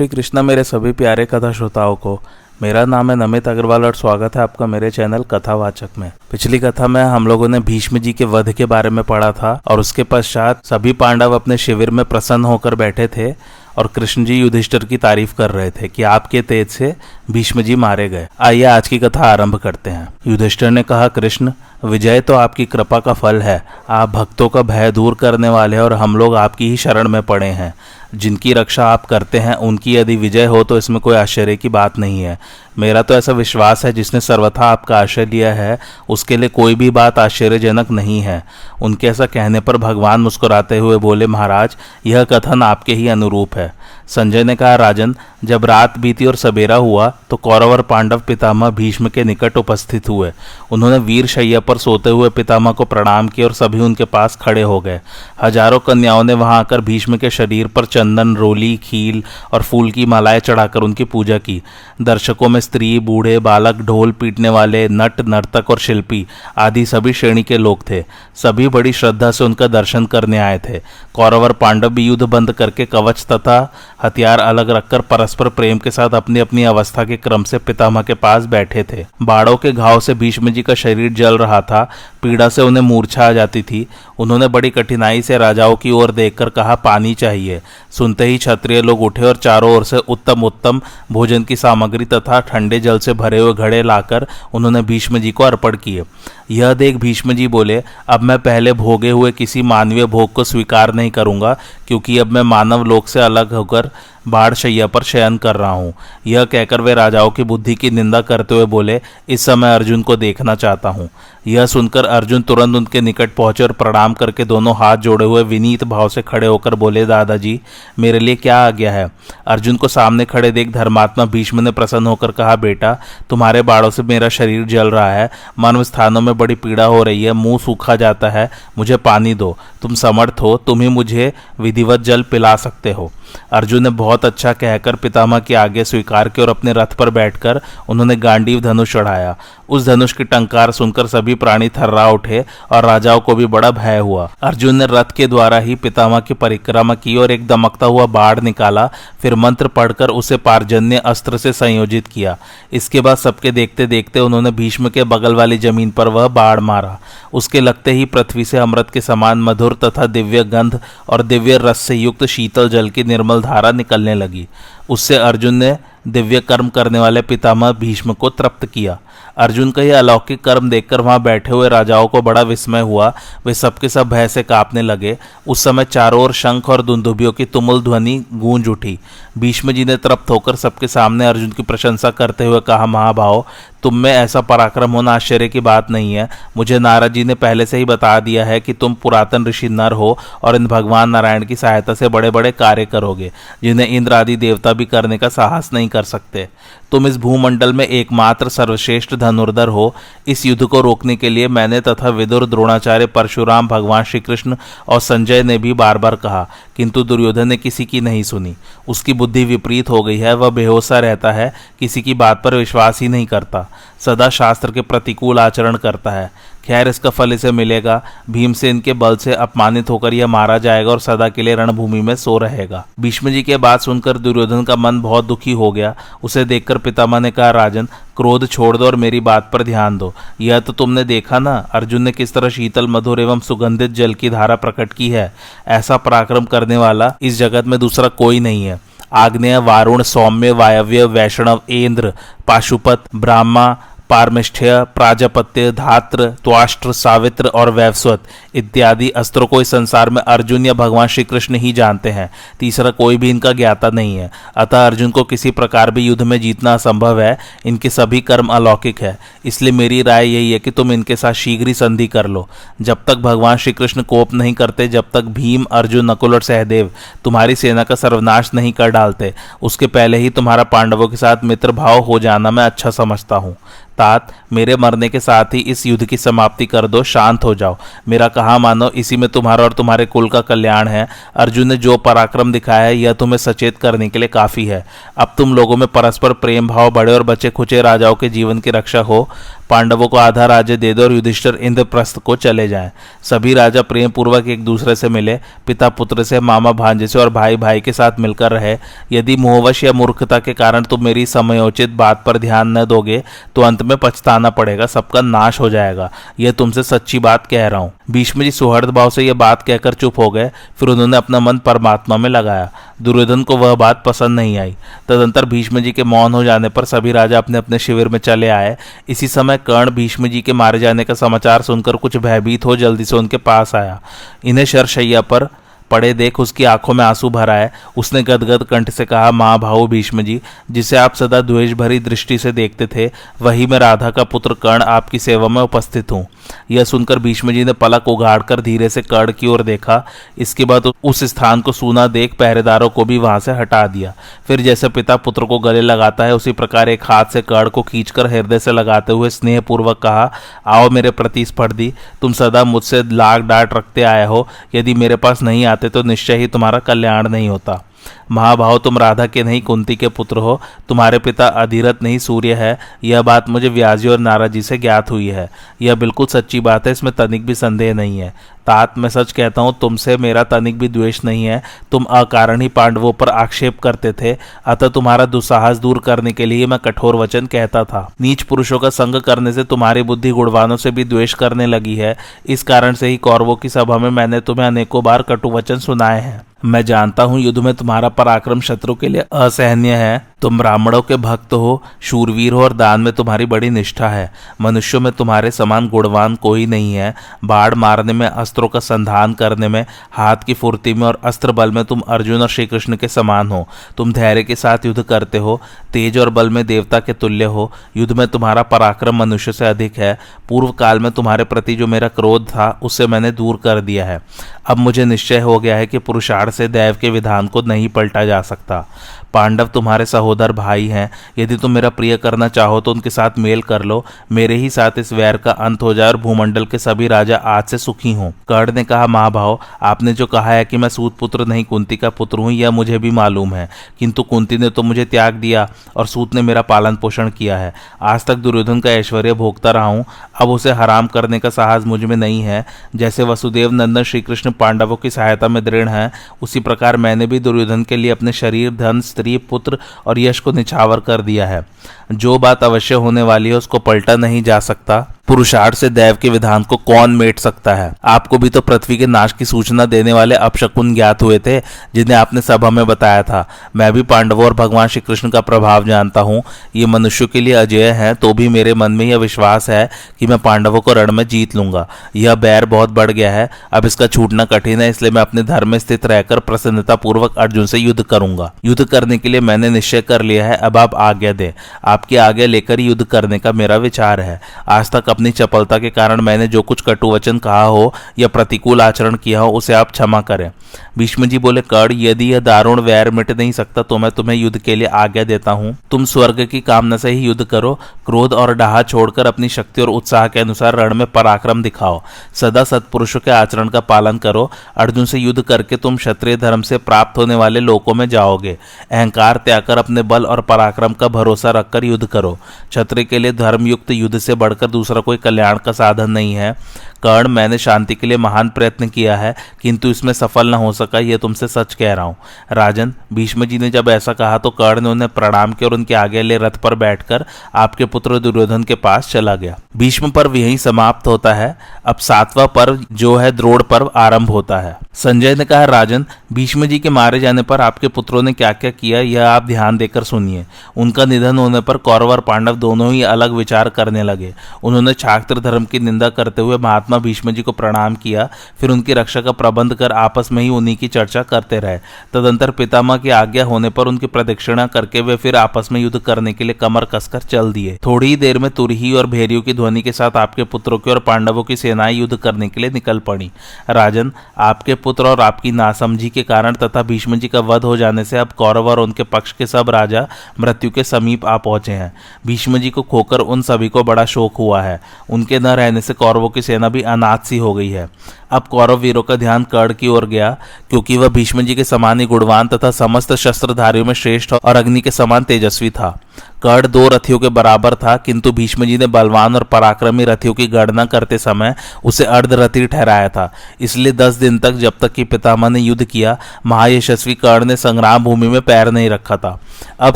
श्री कृष्णा मेरे सभी प्यारे कथा श्रोताओं को। मेरा नाम है नमित अग्रवाल और स्वागत है आपका मेरे चैनल कथावाचक में। पिछली कथा में हम लोगों ने भीष्म जी के वध के बारे में पढ़ा था और उसके पश्चात सभी पांडव अपने शिविर में प्रसन्न होकर बैठे थे और कृष्ण जी युधिष्ठर की तारीफ़ कर रहे थे कि आपके तेज से भीष्म जी मारे गए। आइए आज की कथा आरंभ करते हैं। युधिष्ठर ने कहा, कृष्ण, विजय तो आपकी कृपा का फल है। आप भक्तों का भय दूर करने वाले और हम लोग आपकी ही शरण में पड़े हैं। जिनकी रक्षा आप करते हैं, उनकी यदि विजय हो तो इसमें कोई आश्चर्य की बात नहीं है। मेरा तो ऐसा विश्वास है, जिसने सर्वथा आपका आश्रय लिया है, उसके लिए कोई भी बात आश्चर्यजनक नहीं है। उनके ऐसा कहने पर भगवान मुस्कुराते हुए बोले, महाराज, यह कथन आपके ही अनुरूप है। संजय ने कहा, राजन, जब रात बीती और सवेरा हुआ तो कौरव और पांडव पितामह भीष्म के निकट उपस्थित हुए। उन्होंने वीर शैया पर सोते हुए पितामह को प्रणाम किया और सभी उनके पास खड़े हो गए। हज़ारों कन्याओं ने वहाँ आकर भीष्म के शरीर पर चंदन, रोली, खील और फूल की मालाएँ चढ़ाकर उनकी पूजा की। दर्शकों में स्त्री, बूढ़े, बालक, ढोल पीटने वाले, नट, नर्तक और शिल्पी आदि सभी श्रेणी के लोग थे। सभी बड़ी श्रद्धा से उनका दर्शन करने आए थे। कौरव और पांडव भी युद्ध बंद करके कवच तथा हथियार अलग रखकर परस्पर प्रेम के साथ अपनी अपनी अवस्था के क्रम से पितामह के पास बैठे थे। बाड़ों के घाव से भीष्म जी का शरीर जल रहा था। पीड़ा से उन्हें मूर्छा आ जाती थी। उन्होंने बड़ी कठिनाई से राजाओं की ओर देखकर कहा, पानी चाहिए। सुनते ही क्षत्रिय लोग उठे और चारों ओर से उत्तम उत्तम भोजन की सामग्री तथा ठंडे जल से भरे हुए घड़े लाकर उन्होंने भीष्म जी को अर्पण किए। यह देख भीष्म जी बोले, अब मैं पहले भोगे हुए किसी मानवीय भोग को स्वीकार नहीं करूँगा, क्योंकि अब मैं मानव लोक से अलग होकर बाढ़ शैया पर शयन कर रहा हूँ। यह कहकर वे राजाओं की बुद्धि की निंदा करते हुए बोले, इस समय अर्जुन को देखना चाहता हूँ। यह सुनकर अर्जुन तुरंत उनके निकट पहुँचे और प्रणाम करके दोनों हाथ जोड़े हुए विनीत भाव से खड़े होकर बोले, दादाजी, मेरे लिए क्या आ गया है? अर्जुन को सामने खड़े देख धर्मात्मा भीष्म ने प्रसन्न होकर कहा, बेटा, तुम्हारे बाड़ों से मेरा शरीर जल रहा है मन स्थानों में बड़ी पीड़ा हो रही है, मुँह सूखा जाता है, मुझे पानी दो, तुम समर्थ हो, तुम ही मुझे विधिवत जल पिला सकते हो। अर्जुन ने बहुत अच्छा कहकर पितामह के आगे स्वीकार किया और अपने रथ पर बैठकर उन्होंने गांडीव धनुष चढ़ाया। उस धनुष की टंकार सुनकर सभी प्राणी थर्रा उठे और राजाओं को भी बड़ा भय हुआ। अर्जुन ने रथ के द्वारा ही पितामह की परिक्रमा की और एक दमकता हुआ बाढ़ निकाला, फिर मंत्र पढ़कर उसे पारजन्य अस्त्र से संयोजित किया। इसके बाद सबके देखते देखते उन्होंने भीष्म के बगल वाली ज़मीन पर वह बाढ़ मारा। उसके लगते ही पृथ्वी से अमृत के समान मधुर तथा दिव्य गंध और दिव्य रस से युक्त शीतल जल की निर्मल धारा निकलने लगी। उससे अर्जुन ने दिव्य कर्म करने वाले पितामह भीष्म को तृप्त किया। अर्जुन का यह अलौकिक कर्म देखकर वहाँ बैठे हुए राजाओं को बड़ा विस्मय हुआ। वे सबके सब भय से कांपने लगे। उस समय चारों ओर शंख और दुंदुभियों की तुमुल ध्वनि गूंज उठी। भीष्म जी ने तृप्त होकर सबके सामने अर्जुन की प्रशंसा करते हुए कहा, महाभाव, तुम में ऐसा पराक्रम होना आश्चर्य की बात नहीं है। मुझे नारद जी ने पहले से ही बता दिया है कि तुम पुरातन ऋषि नर हो और इन भगवान नारायण की सहायता से बड़े बड़े कार्य करोगे, जिन्हें इंद्र आदि देवता भी करने का साहस नहीं कर सकते। तुम इस भूमंडल में एकमात्र सर्वश्रेष्ठ धनुर्धर हो। इस युद्ध को रोकने के लिए मैंने तथा विदुर, द्रोणाचार्य, परशुराम, भगवान श्री कृष्ण और संजय ने भी बार बार कहा, किंतु दुर्योधन ने किसी की नहीं सुनी। उसकी बुद्धि विपरीत हो गई है, वह बेहोसा रहता है, किसी की बात पर विश्वास ही नहीं करता। सदा शास्त्र के प्रतिकूल आचरण करता है। खैर इसका फल इसे मिलेगा। भीमसेन के बल से अपमानित होकर यह मारा जाएगा और सदा के लिए रणभूमि में सो रहेगा। भीष्म जी के बात सुनकर दुर्योधन का मन बहुत दुखी हो गया। उसे देखकर पितामह ने कहा, राजन, क्रोध छोड़ दो और मेरी बात पर ध्यान दो। यह तो तुमने देखा ना, अर्जुन ने किस तरह शीतल, मधुर एवं सुगंधित जल की धारा प्रकट की है। ऐसा पराक्रम करने वाला इस जगत में दूसरा कोई नहीं है। आग्नेय, वारुण, सौम्य, वायव्य, वैष्णव, इंद्र, पाशुपत, ब्राह्मा पारमिष्ठ्य, प्राजापत्य, धात्र, त्वाष्ट्र, सावित्र और वैवस्वत इत्यादि अस्त्रों को इस संसार में अर्जुन या भगवान श्री कृष्ण ही जानते हैं। तीसरा कोई भी इनका ज्ञाता नहीं है। अतः अर्जुन को किसी प्रकार भी युद्ध में जीतना असंभव है। इनके सभी कर्म अलौकिक है। इसलिए मेरी राय यही है कि तुम इनके साथ शीघ्र ही संधि कर लो। जब तक भगवान श्री कृष्ण कोप नहीं करते, जब तक भीम, अर्जुन, नकुल और सहदेव तुम्हारी सेना का सर्वनाश नहीं कर डालते, उसके पहले ही तुम्हारा पांडवों के साथ मित्र भाव हो जाना मैं अच्छा समझता हूँ। तात मेरे मरने के साथ ही इस युद्ध की समाप्ति कर दो, शांत हो जाओ। मेरा कहा मानो, इसी में तुम्हारा और तुम्हारे कुल का कल्याण है। अर्जुन ने जो पराक्रम दिखाया है, यह तुम्हें सचेत करने के लिए काफ़ी है। अब तुम लोगों में परस्पर प्रेम भाव, बड़े और बचे खुचे राजाओं के जीवन की रक्षा हो। पांडवों को आधा राज्य दे दो और युधिष्ठिर इंद्रप्रस्थ को चले जाएँ। सभी राजा प्रेम पूर्वक एक दूसरे से मिले। पिता पुत्र से, मामा भांजे से और भाई भाई के साथ मिलकर रहे। यदि मोहवश या मूर्खता के कारण तुम मेरी समयोचित बात पर ध्यान न दोगे तो अंत में पछताना पड़ेगा, सबका नाश हो जाएगा। यह तुमसे सच्ची बात कह रहा हूँ। भीष्म जी सुहृद भाव से यह बात कहकर चुप हो गए, फिर उन्होंने अपना मन परमात्मा में लगाया। दुर्योधन को वह बात पसंद नहीं आई। तदंतर भीष्म जी के मौन हो जाने पर सभी राजा अपने अपने शिविर में चले आए। इसी समय कर्ण भीष्म जी के मारे जाने का समाचार सुनकर कुछ भयभीत हो जल्दी से उनके पास आया। इन्हें शरशैया पर पड़े देख, उसकी आँखों में आँसू भरा है। उसने गदगद कंठ से कहा, माँ, भाऊ भीष्म जी, जिसे आप सदा द्वेष भरी दृष्टि से देखते थे, वही मैं राधा का पुत्र कर्ण आपकी सेवा में उपस्थित हूँ। यह सुनकर भीष्म जी ने पलक उगाड़कर धीरे से कर्ण की ओर देखा। इसके बाद उस स्थान को सूना देख पहरेदारों को भी वहाँ से हटा दिया। फिर जैसे पिता पुत्र को गले लगाता है, उसी प्रकार एक हाथ से कर्ण को खींचकर हृदय से लगाते हुए स्नेहपूर्वक कहा, आओ मेरे प्रति स्पर्धी। तुम सदा मुझसे लाग डांट रखते आए हो। यदि मेरे पास नहीं आते तो निश्चय ही तुम्हारा कल्याण नहीं होता। महाभाव, तुम राधा के नहीं, कुंती के पुत्र हो। तुम्हारे पिता अधीरत नहीं, सूर्य है। यह बात मुझे व्याजी और नाराजी से ज्ञात हुई है। यह बिल्कुल सच्ची बात है, इसमें तनिक भी संदेह नहीं है। तात मैं सच कहता हूँ, तुमसे मेरा तनिक भी द्वेष नहीं है। तुम अकारण ही पांडवों पर आक्षेप करते थे, अतः तुम्हारा दुस्साहस दूर करने के लिए मैं कठोर वचन कहता था। नीच पुरुषों का संग करने से तुम्हारी बुद्धि गुणवानों से भी द्वेष करने लगी है। इस कारण से ही कौरवों की सभा में मैंने तुम्हें अनेकों बार कटु वचन सुनाए हैं। मैं जानता हूँ युद्ध में तुम्हारा पराक्रम शत्रु के लिए असहनीय है। तुम ब्राह्मणों के भक्त हो, शूरवीर हो और दान में तुम्हारी बड़ी निष्ठा है। मनुष्यों में तुम्हारे समान गुणवान कोई नहीं है। बाढ़ मारने में, अस्त्रों का संधान करने में, हाथ की फुर्ती में और अस्त्र बल में तुम अर्जुन और श्री कृष्ण के समान हो। तुम धैर्य के साथ युद्ध करते हो, तेज और बल में देवता के तुल्य हो। युद्ध में तुम्हारा पराक्रम मनुष्य से अधिक है। पूर्व काल में तुम्हारे प्रति जो मेरा क्रोध था, उसे मैंने दूर कर दिया है। अब मुझे निश्चय हो गया है कि पुरुषार्थ से दैव के विधान को नहीं पलटा जा सकता। पांडव तुम्हारे सहोदर भाई हैं। यदि तुम मेरा प्रिय करना चाहो तो उनके साथ मेल कर लो। मेरे ही साथ इस वैर का अंत हो जाए और भूमंडल के सभी राजा आज से सुखी हों। कर्ण ने कहा, महाभाव, आपने जो कहा है कि मैं सूत पुत्र नहीं, कुंती का पुत्र हूँ, यह मुझे भी मालूम है। किंतु कुंती ने तो मुझे त्याग दिया और सूत ने मेरा पालन पोषण किया है। आज तक दुर्योधन का ऐश्वर्य भोगता रहा हूँ। अब उसे हराम करने का साहस मुझमें नहीं है। जैसे वसुदेव नंदन श्रीकृष्ण पांडवों की सहायता में दृढ़ है, उसी प्रकार मैंने भी दुर्योधन के लिए अपने शरीर, धन स्त्री पुत्र और यश को निछावर कर दिया है। जो बात अवश्य होने वाली है, उसको पलटा नहीं जा सकता। पुरुषार्थ से दैव के विधान को कौन मेट सकता है? आपको भी तो पृथ्वी के नाश की सूचना देने वाले अपशकुन ज्ञात हुए थे, जिन्हें आपने सभा में बताया था। मैं भी पांडवों और भगवान श्री कृष्ण का प्रभाव जानता हूँ। ये मनुष्यों के लिए अजय है तो भी मेरे मन में यह विश्वास है कि मैं पांडवों को रण में जीत लूँगा। यह बैर बहुत बढ़ गया है। अब इसका छूटना कठिन है, इसलिए मैं अपने धर्म में स्थित रहकर प्रसन्नता पूर्वक अर्जुन से युद्ध करूँगा। युद्ध करने के लिए मैंने निश्चय कर लिया है, अब आप आज्ञा दे। आपकी आज्ञा लेकर युद्ध करने का मेरा विचार है। आज तक अपनी चपलता के कारण मैंने जो कुछ कटु वचन कहा हो या प्रतिकूल आचरण किया हो, उसे आप क्षमा करें। भीष्म जी बोले, कर्ण, यदि यह दारुण वैर मिट नहीं सकता तो मैं तुम्हें युद्ध के लिए आज्ञा देता हूँ। तुम स्वर्ग की कामना से ही युद्ध करो। क्रोध और डाहा छोड़कर अपनी शक्ति और उत्साह के अनुसार रण में पराक्रम दिखाओ। सदा सत्पुरुषों के आचरण का पालन करो। अर्जुन से युद्ध करके तुम क्षत्रिय धर्म से प्राप्त होने वाले लोकों में जाओगे। अहंकार त्याग कर अपने बल और पराक्रम का भरोसा रखकर युद्ध करो। क्षत्रिय के लिए धर्मयुक्त युद्ध से बढ़कर दूसरा कोई कल्याण का साधन नहीं है। कर्ण, मैंने शांति के लिए महान प्रयत्न किया है, किंतु इसमें सफल न हो सका यह तुमसे सच कह रहा हूँ। राजन भीष्म जी ने जब ऐसा कहा तो कर्ण ने उन्हें प्रणाम किया और उनके आगे ले रथ पर बैठकर आपके पुत्र दुर्योधन के पास चला गया। भीष्म पर्व यही समाप्त होता है। अब सातवां पर्व जो है द्रोड़ पर्व आरंभ होता है। संजय ने कहा, राजन भीष्म जी के मारे जाने पर आपके पुत्रों ने क्या क्या किया, यह आप ध्यान देकर सुनिए। उनका निधन होने पर कौरव और पांडव दोनों ही अलग विचार करने लगे। उन्होंने छात्र धर्म की निंदा करते हुए महात्मा भीष्म जी को प्रणाम किया, फिर उनकी रक्षा का प्रबंध कर आपस में ही उन्हीं की चर्चा करते रहे। तदंतर पितामह की आज्ञा होने पर उनकी प्रदक्षिणा करके वे फिर आपस में युद्ध करने के लिए कमर कसकर चल दिए। थोड़ी ही देर में तुरही और भेरियों की ध्वनि के साथ आपके पुत्रों की और पांडवों की सेनाएँ युद्ध करने के लिए निकल पड़ी। राजन, आपके पुत्र और आपकी नासमझी के कारण तथा भीष्म जी का वध हो जाने से अब कौरव और उनके पक्ष के सब राजा मृत्यु के समीप आ पहुँचे हैं। भीष्म जी को खोकर उन सभी को बड़ा शोक हुआ है। उनके न रहने से कौरवों की सेना भी अनाथ सी हो गई है। अब कौरव वीरों का ध्यान कर्ण की ओर गया, क्योंकि वह भीष्म जी के समान ही गुणवान तथा समस्त शस्त्रधारियों में श्रेष्ठ और अग्नि के समान तेजस्वी था। कर्ण दो रथियों के बराबर था, किंतु भीष्म जी ने बलवान और पराक्रमी रथियों की गणना करते समय उसे अर्धरथी ठहराया था। इसलिए दस दिन तक जब तक कि पितामह ने युद्ध किया, महायशस्वी कर्ण ने संग्राम भूमि में पैर नहीं रखा था। अब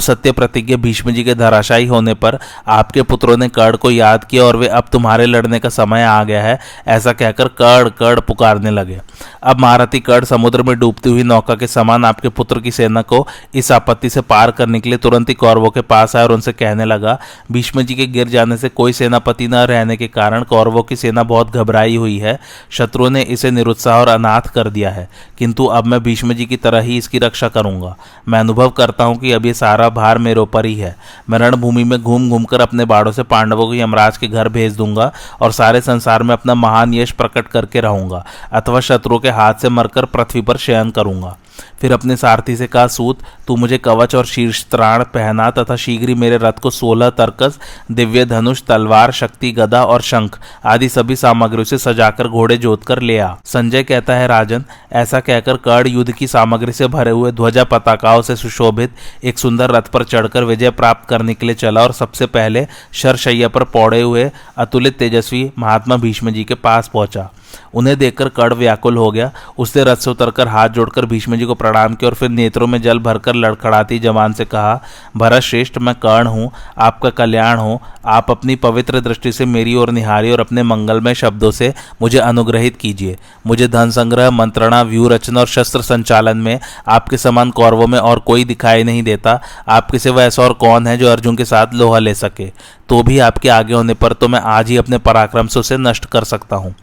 सत्य प्रतिज्ञा भीष्म जी के धराशायी होने पर आपके पुत्रों ने कर्ण को याद किया और वे अब तुम्हारे लड़ने का समय आ गया है, ऐसा कहकर कर्ण कर्ण पुकारने लगे। अब महारथी कर्ण समुद्र में डूबती हुई नौका के समान आपके पुत्र की सेना को इस आपत्ति से पार करने के लिए तुरंत ही कौरवों के पास आया और उनसे कहने लगा, भीष्म जी के गिर जाने से कोई सेनापति न रहने के कारण कौरवों की सेना बहुत घबराई हुई है। शत्रु ने इसे निरुत्साह और अनाथ कर दिया है। किंतु अब मैं भीष्म जी की तरह ही इसकी रक्षा करूँगा। मैं अनुभव करता हूँ कि अब ये सारा भार मेरे ऊपर ही है। मैं रणभूमि में घूम घूम कर अपने बाड़ों से पांडवों को यमराज के घर भेज दूँगा और सारे संसार में अपना महान यश प्रकट करके रहूँगा। अथवा शत्रुओं के हाथ से मरकर पृथ्वी पर शयन करूँगा। फिर अपने सारथी से कहा, सूत, तू मुझे कवच और शीर्ष त्राण पहना तथा शीघ्र ही मेरे रथ को सोलह तर्कस, दिव्य धनुष, तलवार, शक्ति, गदा और शंख आदि सभी सामग्रियों से सजाकर घोड़े जोत कर ले आ। संजय कहता है, राजन, ऐसा कहकर कर्ण युद्ध की सामग्री से भरे हुए ध्वजा पताकाओं से सुशोभित एक सुंदर रथ पर चढ़कर विजय प्राप्त करने के लिए चला और सबसे पहले शरशैया पर पौड़े हुए अतुलित तेजस्वी महात्मा भीष्म जी के पास पहुँचा। उन्हें देखकर कड़ व्याकुल हो गया। उसने रथ से उतरकर हाथ जोड़कर भीष्म जी को प्रणाम किया और फिर नेत्रों में जल भरकर लड़खड़ाती जवान से कहा, भरत श्रेष्ठ, मैं कर्ण हूँ, आपका कल्याण हो। आप अपनी पवित्र दृष्टि से मेरी ओर निहारी और अपने मंगलमय शब्दों से मुझे अनुग्रहित कीजिए। मुझे धन संग्रह, मंत्रणा व्यू रचना और शस्त्र संचालन में आपके समान कौरवों में और कोई दिखाई नहीं देता। आपके सिवा ऐसा और कौन है जो अर्जुन के साथ लोहा ले सके? तो भी आपके आगे होने पर तो मैं आज ही अपने पराक्रम से उसे नष्ट कर सकता हूँ।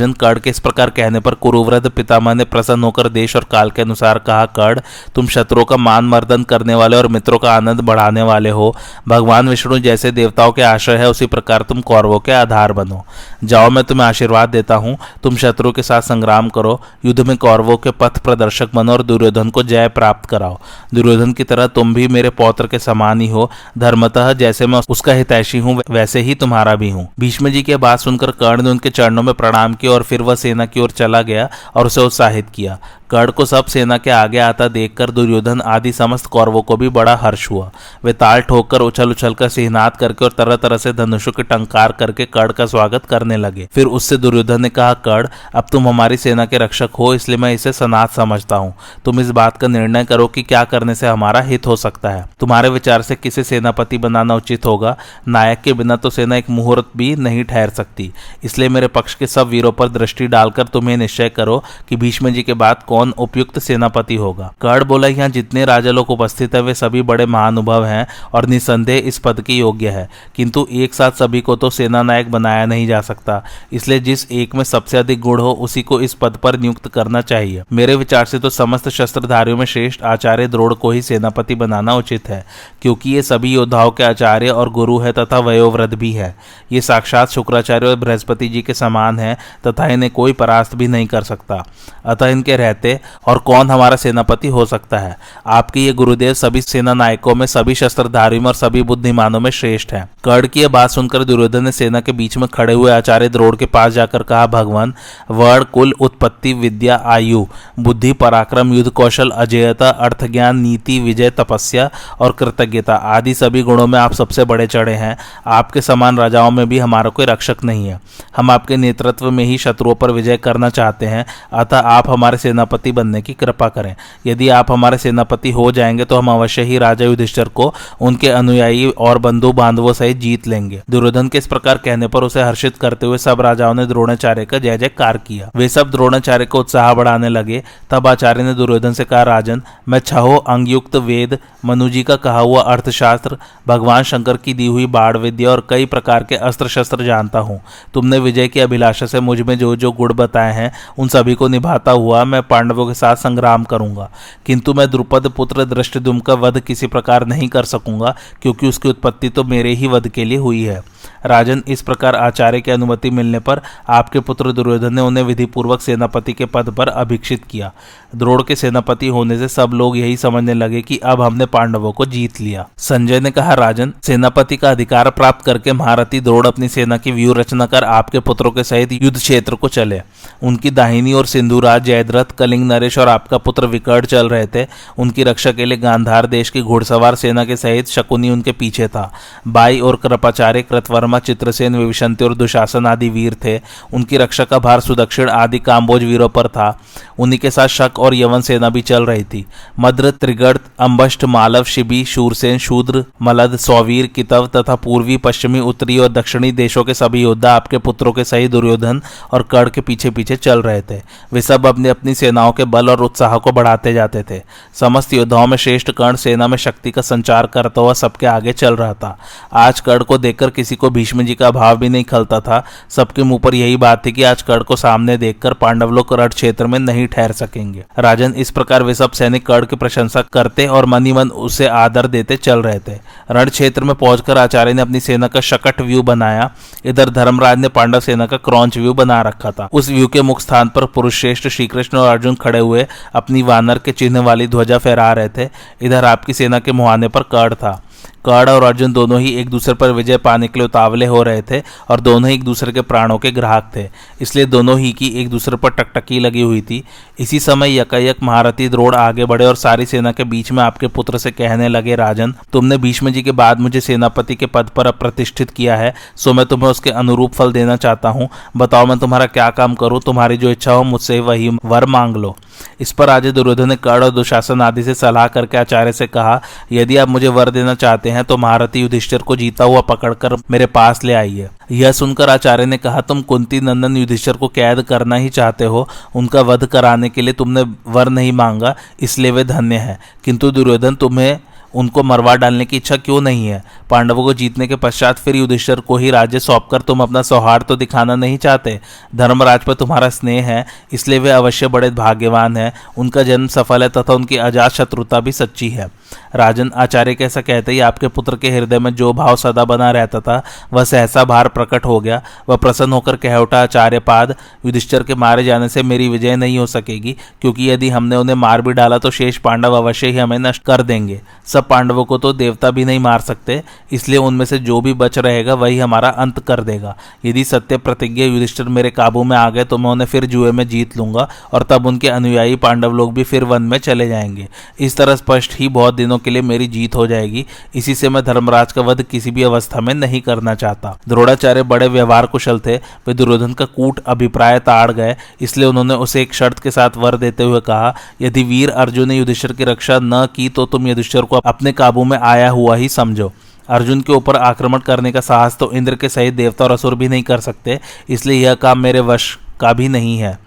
राजन कर्ण के इस प्रकार कहने पर कुरुव्रत पितामह ने प्रसन्न होकर देश और काल के अनुसार कहा, कर्ण, तुम शत्रुओं का मान मर्दन करने वाले और मित्रों का आनंद बढ़ाने वाले हो। भगवान विष्णु जैसे देवताओं के आश्रय है, उसी प्रकार तुम कौरवों के आधार बनो। जाओ, मैं तुम्हें आशीर्वाद देता हूँ। तुम शत्रु के साथ संग्राम करो, युद्ध में कौरवों के पथ प्रदर्शक बनो और दुर्योधन को जय प्राप्त कराओ। दुर्योधन की तरह तुम भी मेरे पौत्र के समान ही हो। धर्मतः जैसे मैं उसका हितैषी हूँ, वैसे ही तुम्हारा भी हूँ। भीष्म जी की बात सुनकर कर्ण ने उनके चरणों में प्रणाम किया और फिर वह सेना की ओर चला गया और उसे उत्साहित किया। कर्ण को सब सेना के आगे आता देखकर दुर्योधन आदि समस्त कौरवों को भी बड़ा हर्ष हुआ। वे ताल ठोककर उछल उछल कर सिहनाद करके और तरह तरह से धनुषों के टंकार करके कर्ण का स्वागत करने लगे। फिर उससे दुर्योधन ने कहा कर्ण अब तुम हमारी सेना के रक्षक हो, इसलिए मैं इसे सनात समझता हूँ। तुम इस बात का निर्णय करो कि क्या करने से हमारा हित हो सकता है। तुम्हारे विचार से किसे सेनापति बनाना उचित होगा? नायक के बिना तो सेना एक मुहूर्त भी नहीं ठहर सकती। इसलिए मेरे पक्ष के सब वीरों पर दृष्टि डालकर तुम्हें निश्चय करो कि भीष्म जी के बाद कौन कौन उपयुक्त सेनापति होगा। कर्ण बोला, यहाँ जितने राजा लोग उपस्थित है, वे सभी बड़े महानुभव हैं और निसंदेह इस पद के योग्य है। किंतु एक साथ सभी को तो सेना नायक बनाया नहीं जा सकता। इसलिए जिस एक में सबसे अधिक गुण हो, उसी को इस पद पर नियुक्त करना चाहिए। मेरे विचार से तो समस्त शस्त्रधारियों में श्रेष्ठ आचार्य द्रोड़ को ही सेनापति बनाना उचित है, क्योंकि ये सभी योद्धाओं के आचार्य और गुरु है तथा वयोवृद्ध भी है। ये साक्षात शुक्राचार्य और बृहस्पति जी के समान है तथा इन्हें कोई परास्त भी नहीं कर सकता। अतः इनके रहते और कौन हमारा सेनापति हो सकता है? आपके ये गुरुदेव सभी सेना नायकों में, सभी शस्त्रधारियों और सभी बुद्धिमानों में श्रेष्ठ हैं। कर्ण की यह बात सुनकर दुर्योधन ने सेना के बीच में खड़े हुए आचार्य द्रोड़ के पास जाकर कहा, भगवान, वर्ण, कुल, उत्पत्ति, विद्या, आयु, बुद्धि, पराक्रम, युद्ध कौशल, अजयता अर्थ ज्ञान नीति, विजय, तपस्या और कृतज्ञता आदि सभी गुणों में आप सबसे बड़े चढ़े हैं। आपके समान राजाओं में भी हमारा कोई रक्षक नहीं है। हम आपके नेतृत्व में ही शत्रुओं पर विजय करना चाहते हैं। अतः आप हमारे सेनापति बनने की कृपा करें। यदि आप हमारे सेनापति हो जाएँगे तो हम अवश्य ही राजा युधिष्ठर को उनके अनुयायी और बंधु बांधवों सहित जीत लेंगे। दुर्योधन के इस प्रकार कहने पर उसे हर्षित करते हुए सब राजाओं ने द्रोणाचार्य का जय जयकार किया। वे सब द्रोणाचार्य को उत्साह बढ़ाने लगे। तब आचार्य ने दुर्योधन से कहा, राजन, मैं छहो अंगयुक्त वेद, मनुजी का कहा हुआ अर्थशास्त्र, भगवान शंकर की दी हुई बाढ़ विद्या और कई प्रकार के अस्त्र शस्त्र जानता हूँ। तुमने विजय की अभिलाषा से मुझ में जो जो गुण बताए हैं, उन सभी को निभाता हुआ मैं पांडवों के साथ संग्राम करूँगा। किंतु मैं द्रुपद पुत्र दृष्टि का वध किसी प्रकार नहीं कर सकूँगा, क्योंकि उसकी उत्पत्ति तो मेरे ही वध के लिए हुई है। राजन इस प्रकार आचार्य की अनुमति मिलने पर आपके पुत्र दुर्योधन ने उन्हें विधिपूर्वक सेनापति के पद पर अभिक्षित किया। द्रोड़ के सेनापति होने से सब लोग यही समझने लगे कि अब हमने पांडवों को जीत लिया। संजय ने कहा, राजन, सेनापति का अधिकार प्राप्त करके महारथी द्रोड़ अपनी सेना की व्यू रचना कर आपके पुत्रों के सहित युद्ध क्षेत्र को चले। उनकी दाहिनी और सिंधुराज, जयद्रथ, कलिंग नरेश और आपका पुत्र विकट चल रहे थे। उनकी रक्षा के लिए गांधार देश की घुड़सवार सेना के सहित शकुनी उनके पीछे था। बाई और कृपाचार्य कृतवर्मा चित्रसेन विविशंति और दुशासन आदि वीर थे। उनकी रक्षा का भार सुदक्षिण आदि काम्बोज वीरों पर था। उन्हीं के साथ शक और यवन सेना भी चल रही थी। मद्र त्रिगढ़ अम्बष्ट मालव, शिबी, शूरसेन, शूद्र, मलद, सौवीर, कितव तथा पूर्वी, पश्चिमी, उत्तरी और दक्षिणी देशों के सभी योद्धा आपके पुत्रों के सही दुर्योधन और कर्ण के पीछे पीछे चल रहे थे। वे सब अपनी अपनी सेनाओं के बल और उत्साह को बढ़ाते जाते थे। समस्त योद्धाओं में श्रेष्ठ कर्ण सेना में शक्ति का संचार करता हुआ सबके आगे चल रहा था। आज कर्ण को देखकर किसी को भीष्म जी का भाव भी नहीं खलता था। सबके मुँह पर यही बात थी कि आज कर्ण को सामने देखकर पांडव लोग रण क्षेत्र में नहीं ठहर सकेंगे। राजन इस प्रकार वे सब सैनिक कर्ण की प्रशंसा करते और मनी मन उसे आदर देते चल रहे थे। रण क्षेत्र में पहुंचकर आचार्य ने अपनी सेना का शकट व्यू बनाया। इधर धर्मराज ने पांडव सेना का क्रॉन्च व्यू बना रखा था। उस व्यू के मुख्य स्थान पर पुरुष श्रेष्ठ श्री कृष्ण और अर्जुन खड़े हुए अपनी वानर के चिन्ह वाली ध्वजा फहरा रहे थे। इधर आपकी सेना के मुहाने पर कर्ण था। कर्ण और अर्जुन दोनों ही एक दूसरे पर विजय पाने के लिए उतावले हो रहे थे और दोनों ही एक दूसरे के प्राणों के ग्राहक थे। इसलिए दोनों ही की एक दूसरे पर टकटकी लगी हुई थी। इसी समय यकायक महारथी द्रोड़ आगे बढ़े और सारी सेना के बीच में आपके पुत्र से कहने लगे, राजन, तुमने भीष्म जी के बाद मुझे सेनापति के पद पर प्रतिष्ठित किया है, सो मैं तुम्हें उसके अनुरूप फल देना चाहता हूँ। बताओ मैं तुम्हारा क्या काम करूँ? तुम्हारी जो इच्छा हो मुझसे वही वर मांग लो। इस पर आज दुर्योधन ने कर्ण और दुशासन आदि से सलाह करके आचार्य से कहा, यदि आप मुझे वर देना चाहते हैं तो महारथी युधिष्ठिर को जीता हुआ पकड़कर मेरे पास ले आइए। यह सुनकर आचार्य ने कहा, तुम कुंती नंदन युधिष्ठर को कैद करना ही चाहते हो, उनका वध कराने के लिए तुमने वर नहीं मांगा, इसलिए वे धन्य है। किंतु दुर्योधन, तुम्हें उनको मरवा डालने की इच्छा क्यों नहीं है? पांडवों को जीतने के पश्चात फिर युधिष्ठर को ही राज्य सौंपकर तुम अपना सौहार्द तो दिखाना नहीं चाहते। धर्मराज पर तुम्हारा स्नेह है, इसलिए वे अवश्य बड़े भाग्यवान हैं। उनका जन्म सफल है तथा उनकी अजात शत्रुता भी सच्ची है। राजन आचार्य कैसा कहते ही आपके पुत्र के हृदय में जो भाव सदा बना रहता था, वह सहसा भार प्रकट हो गया। वह प्रसन्न होकर कह उठा आचार्य पाद युधिष्ठर के मारे जाने से मेरी विजय नहीं हो सकेगी, क्योंकि यदि हमने उन्हें मार भी डाला तो शेष पांडव अवश्य ही हमें नष्ट कर देंगे। सब पांडवों को तो देवता भी नहीं मार सकते, इसलिए उनमें से जो भी बच रहेगा, वही हमारा अंत कर देगा। यदि सत्य प्रतिज्ञा युधिष्ठिर मेरे काबू में आ गए तो मैं उन्हें फिर जुए में जीत लूँगा, और तब उनके अनुयायी पांडव लोग भी फिर वन में चले जाएँगे। इस तरह स्पष्ट ही बहुत दिनों के लिए मेरी जीत हो जाएगी। इसी से मैं धर्मराज का वध किसी भी अवस्था में नहीं करना चाहता। द्रोणाचार्य बड़े व्यवहार कुशल थे, वे दुर्योधन का कूट अभिप्राय ताड़ गए, इसलिए उन्होंने उसे एक शर्त के साथ वर देते हुए कहा, यदि वीर अर्जुन ने युधिष्ठिर की रक्षा न की तो तुम युधिष्ठिर को अपने काबू में आया हुआ ही समझो। अर्जुन के ऊपर आक्रमण करने का साहस तो इंद्र के सहित देवता और असुर भी नहीं कर सकते, इसलिए यह काम मेरे वश का भी नहीं है।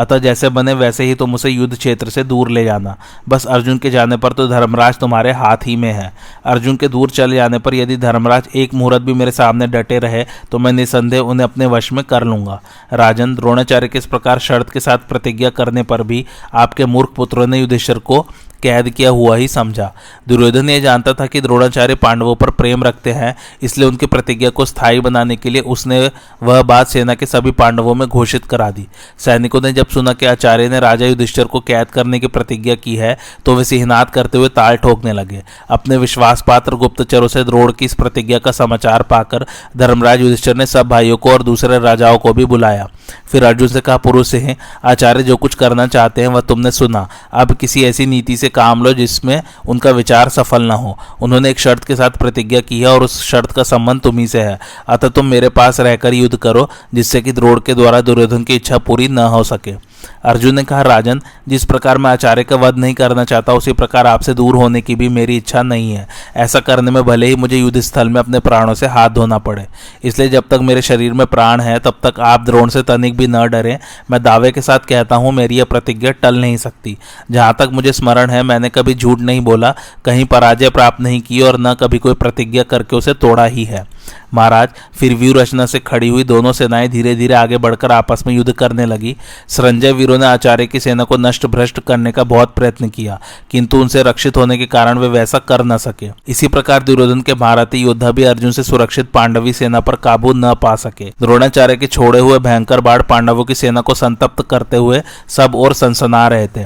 अतः जैसे बने वैसे ही तुम उसे युद्ध क्षेत्र से दूर ले जाना। बस अर्जुन के जाने पर तो धर्मराज तुम्हारे हाथ ही में है। अर्जुन के दूर चले जाने पर यदि धर्मराज एक मुहूर्त भी मेरे सामने डटे रहे तो मैं निसंदेह उन्हें अपने वश में कर लूँगा। राजन, द्रोणाचार्य के इस प्रकार शर्त के साथ प्रतिज्ञा करने पर भी आपके मूर्ख पुत्रों ने युद्धेश्वर को कैद किया हुआ ही समझा। दुर्योधन यह जानता था कि द्रोणाचार्य पांडवों पर प्रेम रखते हैं, इसलिए उनकी प्रतिज्ञा को स्थायी बनाने के लिए उसने वह बात सेना के सभी पांडवों में घोषित करा दी। सैनिकों ने जब सुना कि आचार्य ने राजा युधिष्ठर को कैद करने की प्रतिज्ञा की है तो वे सिहनात करते हुए ताल ठोकने लगे। अपने विश्वास पात्र गुप्तचरों से द्रोड़ की इस प्रतिज्ञा का समाचार पाकर धर्मराज युधिष्ठर ने सब भाइयों को और दूसरे राजाओं को भी बुलाया। फिर अर्जुन से कहा, पुरुष से आचार्य जो कुछ करना चाहते हैं, वह तुमने सुना। अब किसी ऐसी नीति से काम लो जिसमें उनका विचार सफल ना हो। उन्होंने एक शर्त के साथ प्रतिज्ञा की है और उस शर्त का संबंध तुम्ही से है। अतः तुम मेरे पास रहकर युद्ध करो, जिससे कि द्रोड़ के द्वारा दुर्योधन की इच्छा पूरी न हो सके। अर्जुन ने कहा, राजन, जिस प्रकार मैं आचार्य का वध नहीं करना चाहता, उसी प्रकार आपसे दूर होने की भी मेरी इच्छा नहीं है। ऐसा करने में भले ही मुझे युद्ध स्थल में अपने प्राणों से हाथ धोना पड़े। इसलिए जब तक मेरे शरीर में प्राण है, तब तक आप द्रोण से तनिक भी न डरें। मैं दावे के साथ कहता हूँ, मेरी यह प्रतिज्ञा टल नहीं सकती। जहाँ तक मुझे स्मरण है, मैंने कभी झूठ नहीं बोला, कहीं पराजय प्राप्त नहीं की और न कभी कोई प्रतिज्ञा करके उसे तोड़ा ही है। महाराज, फिर व्यू रचना से खड़ी हुई दोनों सेनाएँ धीरे धीरे आगे बढ़कर आपस में युद्ध करने लगी। संजय वीरों ने आचार्य की सेना को नष्ट भ्रष्ट करने का बहुत प्रयत्न किया, किंतु उनसे रक्षित होने के कारण वे वैसा कर न सके। इसी प्रकार दुर्योधन के भारतीय योद्धा भी अर्जुन से सुरक्षित पांडवी सेना पर काबू न पा सके। द्रोणाचार्य के छोड़े हुए भयंकर बाढ़ पांडवों की सेना को संतप्त करते हुए सब और सनसना रहे थे।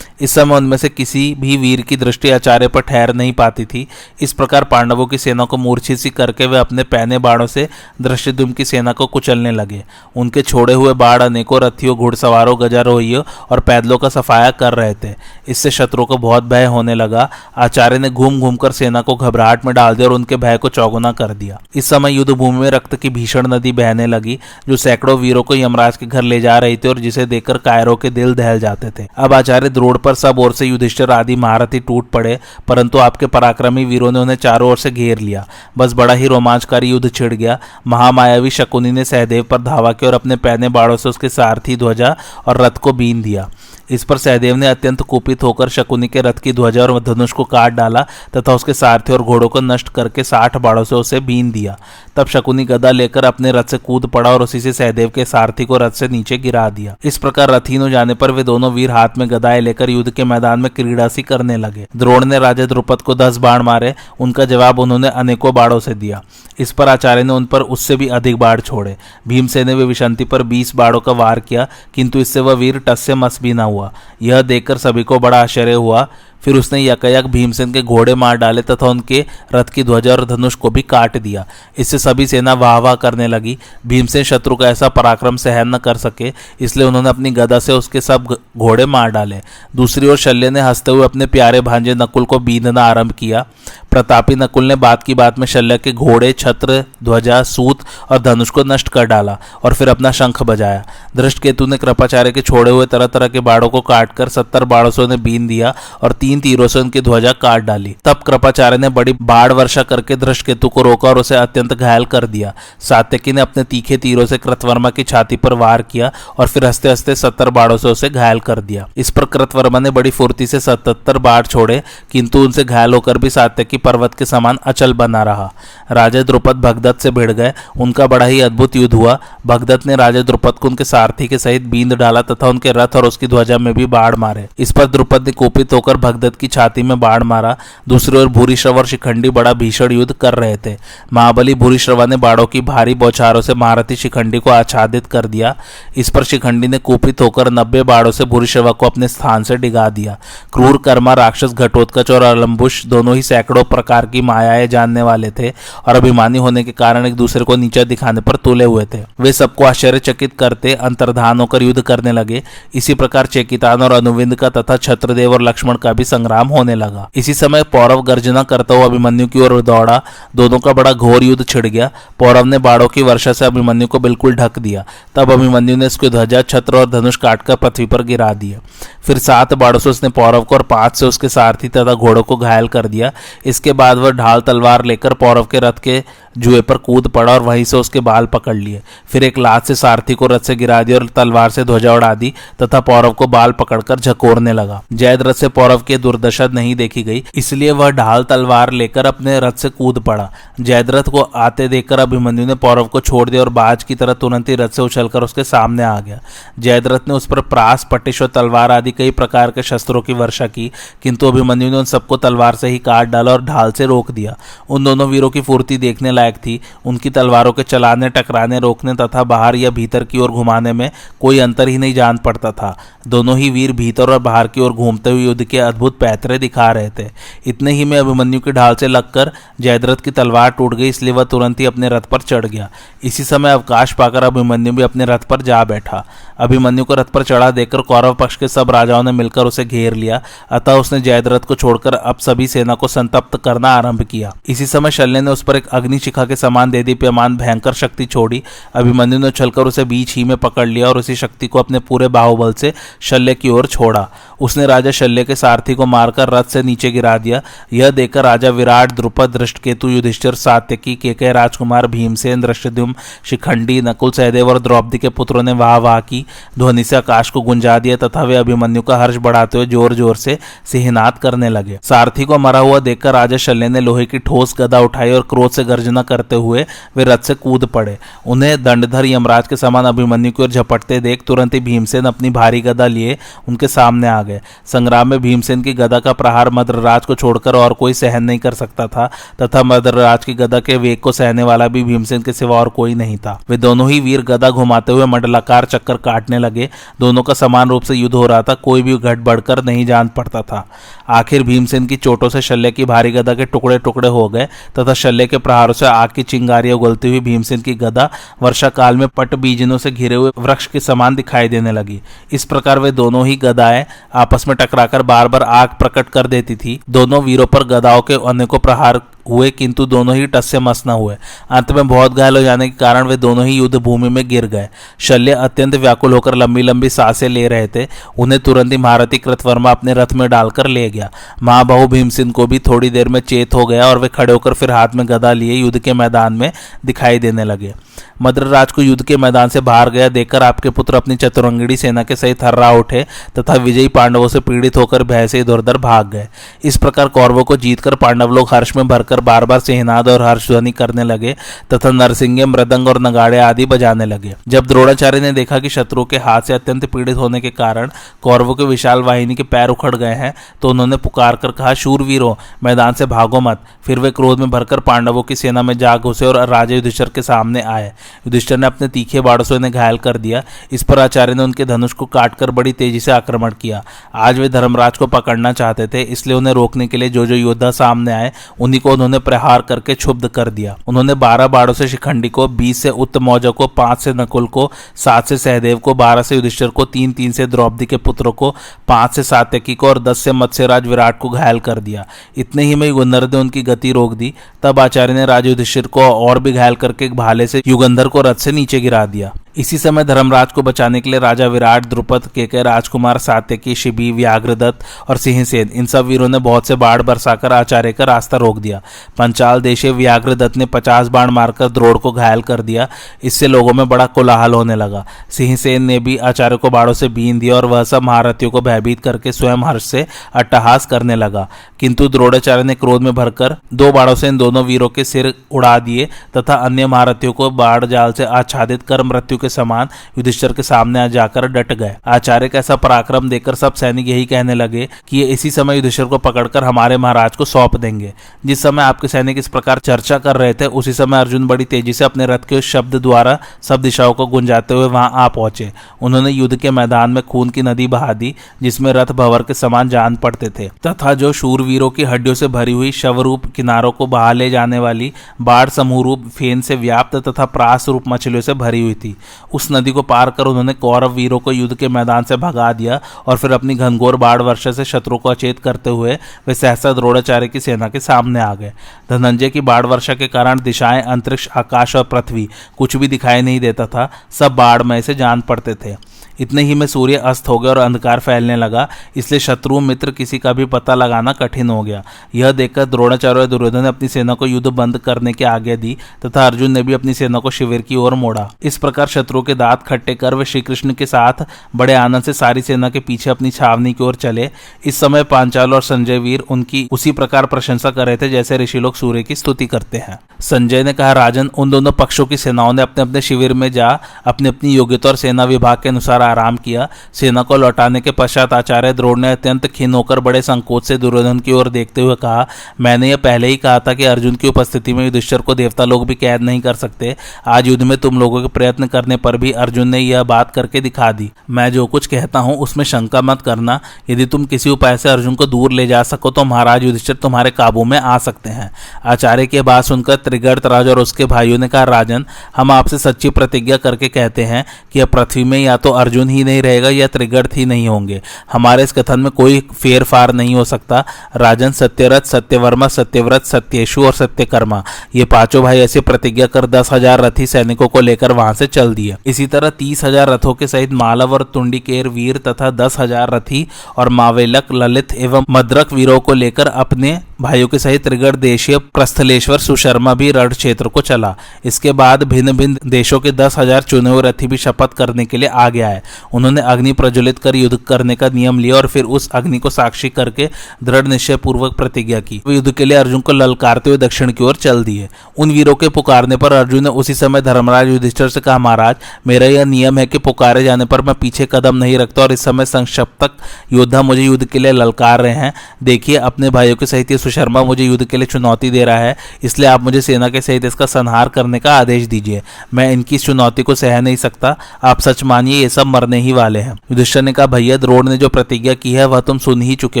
इस समय उनमें से किसी भी वीर की दृष्टि आचार्य पर ठहर नहीं पाती थी। इस प्रकार पांडवों की सेना को मूर्छित सी करके वे अपने पहने बाणों से दृष्टिदुम की सेना को कुचलने लगे। उनके छोड़े हुए बाढ़ अनेकों रथियों, घुड़सवारों, गजारोहियों और पैदलों का सफाया कर रहे थे। इससे शत्रुओं को बहुत भय होने लगा। आचार्य ने घूम घूम कर सेना को घबराहट में डाल दिया और उनके भय को चौगुना कर दिया। इस समय युद्ध भूमि में रक्त की भीषण नदी बहने लगी, जो सैकड़ों वीरों को यमराज के घर ले जा रही थी और जिसे देखकर कायरों के दिल दहल जाते थे। अब आचार्य द्रोड़ पर सब ओर से युधिष्ठिर आदि महारथी टूट पड़े, परंतु आपके पराक्रमी वीरों ने उन्हें चारों ओर से घेर लिया। बस बड़ा ही रोमांचकारी युद्ध छिड़ गया। महामायावी शकुनी ने सहदेव पर धावा किया और अपने पहने बाड़ों से उसके सारथी ध्वजा और रथ को बीन दिया। इस पर सहदेव ने अत्यंत कुपित होकर शकुनी के रथ की ध्वजा और धनुष को काट डाला तथा उसके सारथी और घोड़ों को नष्ट करके साठ बाड़ों से उसे बीन दिया। तब शकुनी गदा लेकर अपने रथ से कूद पड़ा और उसी से सहदेव के सारथी को रथ से नीचे गिरा दिया। इस प्रकार रथीन हो जाने पर वे दोनों वीर हाथ में गदाएँ लेकर युद्ध के मैदान में क्रीड़ा सी करने लगे। द्रोण ने राजा द्रुपद को दस बाण मारे, उनका जवाब उन्होंने अनेकों बाड़ों से दिया। इस पर आचार्य ने उन पर उससे भी अधिक बाढ़ छोड़े। भीमसेन ने वे विशंति पर बीस बाड़ों का वार किया, किंतु इससे वह वीर टस से मस भी न हुआ। यह देखकर सभी को बड़ा आश्चर्य हुआ। फिर उसने यकायक भीमसेन के घोड़े मार डाले तथा उनके रथ की ध्वजा और धनुष को भी काट दिया। इससे सभी सेना वाह वाह करने लगी। भीमसेन शत्रु का ऐसा पराक्रम सहन न कर सके, इसलिए उन्होंने अपनी गदा से उसके सब घोड़े मार डाले। दूसरी ओर शल्य ने हँसते हुए अपने प्यारे भांजे नकुल को बीधना आरंभ किया। प्रतापी नकुल ने बात की बात में शल्य के घोड़े, छत्र, ध्वजा, सूत और धनुष को नष्ट कर डाला और फिर अपना शंख बजाया। दृष्ट केतु ने कृपाचार्य के छोड़े हुए तरह तरह के बाड़ों को काटकर सत्तर बाड़ों से उन्हें बीन दिया और तीन तीरों से उनकी ध्वजा काट डाली। तब कृपाचार्य ने बड़ी बाढ़ वर्षा करके दृष्ट केतु को रोका और उसे अत्यंत घायल कर दिया। सात्यकी ने अपने तीखे तीरों से कृतवर्मा की छाती पर वार किया और फिर हँसते हँसते सत्तर बाड़ों से उसे घायल कर दिया। इस पर कृतवर्मा ने बड़ी फुर्ती से सतहत्तर बाढ़ छोड़े, किंतु उनसे घायल होकर भी सात्यकी पर्वत के समान अचल बना रहा। राजा द्रुपद भगदत्त से भिड़ गए। उनका बड़ा ही अद्भुत युद्ध हुआ। भगदत्त ने राजा द्रुपद को उनके सारथी के सहित बींद डाला तथा उनके रथ और उसकी ध्वजा में भी बाढ़ मारे। इस पर द्रुपद ने कुपित होकर भगदत्त की छाती में बाढ़ मारा। दूसरी ओर भूरीश्रव और शिखंडी बड़ा भीषण युद्ध कर रहे थे। महाबली भूरीश्रवा ने बाड़ों की भारी बौछारों से महारथी शिखंडी को आच्छादित कर दिया। इस पर शिखंडी ने कुपित होकर नब्बे बाड़ों से भूरीश्रवा को अपने स्थान से डिगा दिया। क्रूर कर्मा, राक्षस, घटोत्कच और अलम्बुश दोनों ही सैकड़ों प्रकार की मायाएँ जानने वाले थे और अभिमानी होने के कारण एक दूसरे को नीचा दिखाने पर तुले हुए थे। वे सबको आश्चर्यचकित करते, अंतर्धान होकर युद्ध करने लगे। इसी प्रकार चेकितान और अनुविंद का तथा छत्रदेव और लक्ष्मण का भी संग्राम होने लगा। इसी समय पौरव गर्जना करता हुआ अभिमन्यु की ओर दौड़ा। दोनों का बड़ा घोर युद्ध छिड़ गया। पौरव ने बाड़ों की वर्षा से अभिमन्यु को बिल्कुल ढक दिया। तब अभिमन्यु ने उसकी ध्वजा, छत्र और धनुष काटकर पृथ्वी पर गिरा दिया। फिर सात बाड़ों से उसने पौरव को और पाँच से उसके सारथी तथा घोड़ों को घायल कर दिया। इसके बाद वह ढाल तलवार लेकर पौरव के रथ के जुए पर कूद पड़ा और वहीं से उसके बाल पकड़ लिए। फिर एक लात से सारथी को रथ से गिरा दिया और तलवार से ध्वजा उड़ा दी तथा पौरव को बाल पकड़कर झकोरने लगा। जयद्रथ से पौरव की दुर्दशा नहीं देखी गई, इसलिए वह ढाल तलवार लेकर अपने रथ से कूद पड़ा। जयद्रथ को आते देखकर अभिमन्यु ने पौरव को छोड़ दिया और बाज की तरह तुरंत ही रथ से उछलकर उसके सामने आ गया। जयद्रथ ने उस पर प्रास, पटिश और तलवार आदि कई प्रकार के शस्त्रों की वर्षा की, किंतु अभिमन्यु ने उन सबको तलवार से ही काट डाला और ढाल से रोक दिया। उन दोनों वीरों की फुर्ती देखने लायक थी। उनकी तलवारों के चलाने, टकराने, रोकने तथा बाहर या भीतर की ओर घुमाने में कोई अंतर ही नहीं जान पड़ता था। दोनों ही वीर भीतर और बाहर की ओर घूमते हुए युद्ध के अद्भुत पैतरे दिखा रहे थे। इतने ही में अभिमन्यु की ढाल से लगकर जयद्रथ की तलवार टूट गई, इसलिए वह तुरंत ही अपने रथ पर चढ़ गया। इसी समय अवकाश पाकर अभिमन्यु भी अपने रथ पर जा बैठा। अभिमन्यु को रथ पर चढ़ा देकर कौरव पक्ष के सब राजाओं ने मिलकर उसे घेर लिया। अतः उसने जयद्रथ को छोड़कर अब सभी सेना को संतप्त करना आरंभ किया। इसी समय शल्य ने उस पर एक अग्निशिखा के समान दे दी। देदीप्यमान भयंकर शक्ति छोड़ी। अभिमन्यु ने उछलकर उसे बीच ही में पकड़ लिया और उसी शक्ति को अपने पूरे बाहुबल से शल्य की ओर छोड़ा। उसने राजा शल्य के सारथी को मारकर रथ से नीचे गिरा दिया। यह देखकर राजा विराट, द्रुपद दृष्टकेतु युधिष्ठिर, सात्यकी, के राजकुमार, भीमसेन दृष्टद्युम शिखंडी, नकुल सहदेव और द्रौपदी के पुत्रों ने वाह वाह की। ध्वनि से आकाश को गुंजा दिया तथा वे अभिमन्यु का हर्ष बढ़ाते हुए ज़ोर ज़ोर से सिहनात करने लगे। सारथी को मरा हुआ देखकर राजा शल्य ने लोहे की ठोस गदा उठाई और क्रोध से गर्जना करते हुए वे रथ से कूद पड़े। उन्हें दंडधर यमराज के समान अभिमन्यु की ओर झपटते देख तुरंत ही भीमसेन अपनी भारी गदा लिए उनके सामने आ गए संग्राम में भीमसेन की गदा का प्रहार मद्रराज को छोड़कर और कोई सहन नहीं कर सकता था, तथा मद्रराज की गदा के वेग को सहने वाला भी भीमसेन के सिवा और कोई नहीं था। वे दोनों ही वीर गदा घुमाते हुए मंडलाकार चक्कर काटने लगे। दोनों का समान रूप से युद्ध हो रहा था, कोई भी घट बढ़कर नहीं जान पड़ता था। आखिर भीमसेन की चोटों से शल्य की भारी गदा के टुकड़े टुकड़े हो गए, तथा शल्य के प्रहारों से आग की चिंगारियाँ उगलती हुई भीमसेन की गदा वर्षा काल में पट बीजनों से घिरे हुए वृक्ष के समान दिखाई देने लगी। इस प्रकार वे दोनों ही गदाएँ आपस में टकराकर बार बार आग प्रकट कर देती थी। दोनों वीरों पर गदाओं के अनेकों प्रहार हुए, किंतु दोनों ही टस से मस न हुए। अंत में बहुत घायल हो जाने के कारण वे दोनों ही युद्ध भूमि में गिर गए। शल्य अत्यंत व्याकुल होकर लंबी लंबी साँसें ले रहे थे। उन्हें तुरंत ही महारथी कृतवर्मा अपने रथ में डालकर ले गया। महाबाहु भीमसिंह को भी थोड़ी देर में चेत हो गया और वे खड़े होकर फिर हाथ में गदा लिए युद्ध के मैदान में दिखाई देने लगे। मद्रराज को युद्ध के मैदान से बाहर गया देखकर आपके पुत्र अपनी चतुरंगड़ी सेना के सहित हर्रा उठे तथा विजयी पांडवों से पीड़ित होकर भय से इधर उधर भाग गए। इस प्रकार कौरवों को जीतकर पांडव लोग हर्ष में भरकर बार बार सेहनाद और हर्षध्वनि करने लगे, तथा नरसिंह मृदंग और नगाड़े आदि बजाने लगे। जब द्रोणाचार्य ने देखा कि शत्रु के हाथ से अत्यंत पीड़ित होने के कारण कौरवों के विशाल वाहिनी के पैर उखड़ गए हैं तो उन्होंने पुकार कर कहा, शूरवीरों, मैदान से भागो मत। फिर वे क्रोध में भरकर पांडवों की सेना में जा घुसे और राजा युधिष्ठर के सामने आए। युधिष्ठर ने अपने तीखे बाड़ों से उन्हें घायल कर दिया। इस पर आचार्य ने उनके धनुष को काटकर बड़ी तेज़ी से आक्रमण किया। आज वे धर्मराज को पकड़ना चाहते थे, इसलिए उन्हें रोकने के लिए जो जो योद्धा सामने आए, उन्हीं को उन्होंने प्रहार करके क्षुब्ध कर दिया। उन्होंने बारह बाड़ों से शिखंडी को, बीस से उत्तमौजा को, पाँच से नकुल को, सात से सहदेव को, बारह से युधिष्ठर को, तीन तीन से द्रौपदी के पुत्रों को, पाँच से सात्यकी को और दस से मत्स्यराज विराट को घायल कर दिया। इतने ही में युगंधर ने उनकी गति रोक दी। तब आचार्य ने राज युधिष्ठिर को और भी घायल करके भाले से युगंधर को रथ से नीचे गिरा दिया। इसी समय धर्मराज को बचाने के लिए राजा विराट, द्रुपद के के राजकुमार, सात्यकी, शिबी, व्याघ्रदत्त और सिंहसेन, इन सब वीरों ने बहुत से बाढ़ बरसाकर आचार्य का रास्ता रोक दिया। पंचाल देशे व्याघ्रदत्त ने पचास बाण मारकर द्रोड़ को घायल कर दिया। इससे लोगों में बड़ा कोलाहल होने लगा। सिंहसेन ने भी आचार्य को बाढ़ों से बीन दिया और वह सब महारथियों को भयभीत करके स्वयं हर्ष से अट्टहास करने लगा। किंतु द्रोणाचार्य ने क्रोध में भरकर दो बाढ़ों से इन दोनों वीरों के सिर उड़ा दिए तथा अन्य महारथियों को बाढ़ जाल से आच्छादित कर मृत्यु के समान युधिष्ठर के सामने आ जाकर डट गए। आचार्य का ऐसा पराक्रम देखकर सब सैनिक यही कहने लगे कि ये इसी समय युधिष्ठर को पकड़कर हमारे महाराज को सौंप देंगे। जिस समय आपके सैनिक इस प्रकार चर्चा कर रहे थे, उसी समय अर्जुन बड़ी तेज़ी से अपने रथ के शब्द द्वारा सब दिशाओं को गुंजाते हुए वहाँ आ पहुँचे। उन्होंने युद्ध के मैदान में खून की नदी बहा दी, जिसमें रथ भवर के समान जान पड़ते थे, तथा जो शूरवीरों की हड्डियों से भरी हुई शवरूप किनारों को बहा ले जाने वाली बाढ़ समूह रूप फेन से व्याप्त तथा प्रास रूप मछलियों से भरी हुई थी। उस नदी को पार कर उन्होंने कौरव वीरों को युद्ध के मैदान से भगा दिया और फिर अपनी घनघोर बाढ़ वर्षा से शत्रु को अचेत करते हुए वे सहसा द्रोणाचार्य की सेना के सामने आ गए। धनंजय की बाढ़ वर्षा के कारण दिशाएँ, अंतरिक्ष, आकाश और पृथ्वी कुछ भी दिखाई नहीं देता था, सब बाढ़ में से जान पड़ते थे। इतने ही में सूर्य अस्त हो गया और अंधकार फैलने लगा। इसलिए शत्रु, मित्र किसी का भी पता लगाना कठिन हो गया। यह देखकर द्रोणाचार्य दुर्योधन ने अपनी सेना को युद्ध बंद करने की आज्ञा दी तथा अर्जुन ने भी अपनी सेना को शिविर की ओर मोड़ा। इस प्रकार शत्रु के दांत खट्टे कर वे श्री कृष्ण के साथ बड़े आनंद से सारी सेना के पीछे अपनी छावनी की ओर चले। इस समय पांचाल और संजय वीर उनकी उसी प्रकार प्रशंसा कर रहे थे जैसे ऋषि लोग सूर्य की स्तुति करते हैं। संजय ने कहा, राजन, उन दोनों पक्षों की सेनाओं ने अपने अपने शिविर में जा अपनी अपनी योग्यता और सेना विभाग के अनुसार आराम किया। सेना को लौटाने के पश्चात आचार्य द्रोण ने अत्यंत खिन होकर बड़े संकोच से दुर्योधन की ओर देखते हुए कहा, मैंने यह पहले ही कहा था कि अर्जुन की उपस्थिति में युधिष्ठर को देवता लोग भी कैद नहीं कर सकते। आज युद्ध में तुम लोगों के प्रयत्न करने पर भी अर्जुन ने यह बात करके दिखा दी। मैं जो कुछ कहता हूँ, उसमें शंका मत करना। यदि तुम किसी उपाय से अर्जुन को दूर ले जा सको तो महाराज युधिष्ठिर तुम्हारे काबू में आ सकते हैं। आचार्य की बात सुनकर त्रिगर्त राज और उसके भाइयों ने कहा, राजन, हम आपसे सच्ची प्रतिज्ञा करके कहते हैं कि पृथ्वी में या तो अर्जुन ही नहीं रहेगा या त्रिगर्थ ही नहीं होंगे। हमारे इस कथन में कोई फेर फार नहीं हो सकता। राजन सत्यरथ, सत्यवर्मा, सत्यव्रत, सत्येशु और सत्यकर्मा। ये पाँचों भाई ऐसी प्रतिज्ञा कर दस हज़ार रथी सैनिकों को लेकर वहाँ से चल दिए। इसी तरह तीस हज़ार रथों के सहित मालव और तुंडिकेर वीर तथा दस हज़ार रथी और मावेलक, ललित एवं मद्रक वीरों को लेकर अपने भाइयों के सहित त्रिगढ़ देशीय प्रस्थलेश्वर सुशर्मा भी रण क्षेत्र को चला। इसके बाद भिन्न भिन्न देशों के दस हज़ार चुने हुए रथी भी शपथ करने के लिए आ गया है उन्होंने अग्नि प्रज्वलित कर युद्ध करने का नियम लिया और फिर उस अग्नि को साक्षी करके दृढ़ निश्चय पूर्वक प्रतिज्ञा की। युद्ध के लिए अर्जुन को ललकारते हुए दक्षिण की ओर चल दिए। उन वीरों के पुकारने पर अर्जुन ने उसी समय धर्मराज युधिष्ठर से कहा, महाराज, मेरा यह नियम है कि पुकारे जाने पर मैं पीछे कदम नहीं रखता और इस समय संक्षप्तक योद्धा मुझे युद्ध के लिए ललकार रहे हैं। देखिए, अपने भाइयों के सहित सुशर्मा मुझे युद्ध के लिए चुनौती दे रहा है, इसलिए आप मुझे सेना के सहित इसका संहार करने का आदेश दीजिए। मैं इनकी चुनौती को सह नहीं सकता। आप सच मानिए, ये सब मरने ही वाले हैं। युधिष्ठर ने कहा, भैया, द्रोण ने जो प्रतिज्ञा की है, वह तुम सुन ही चुके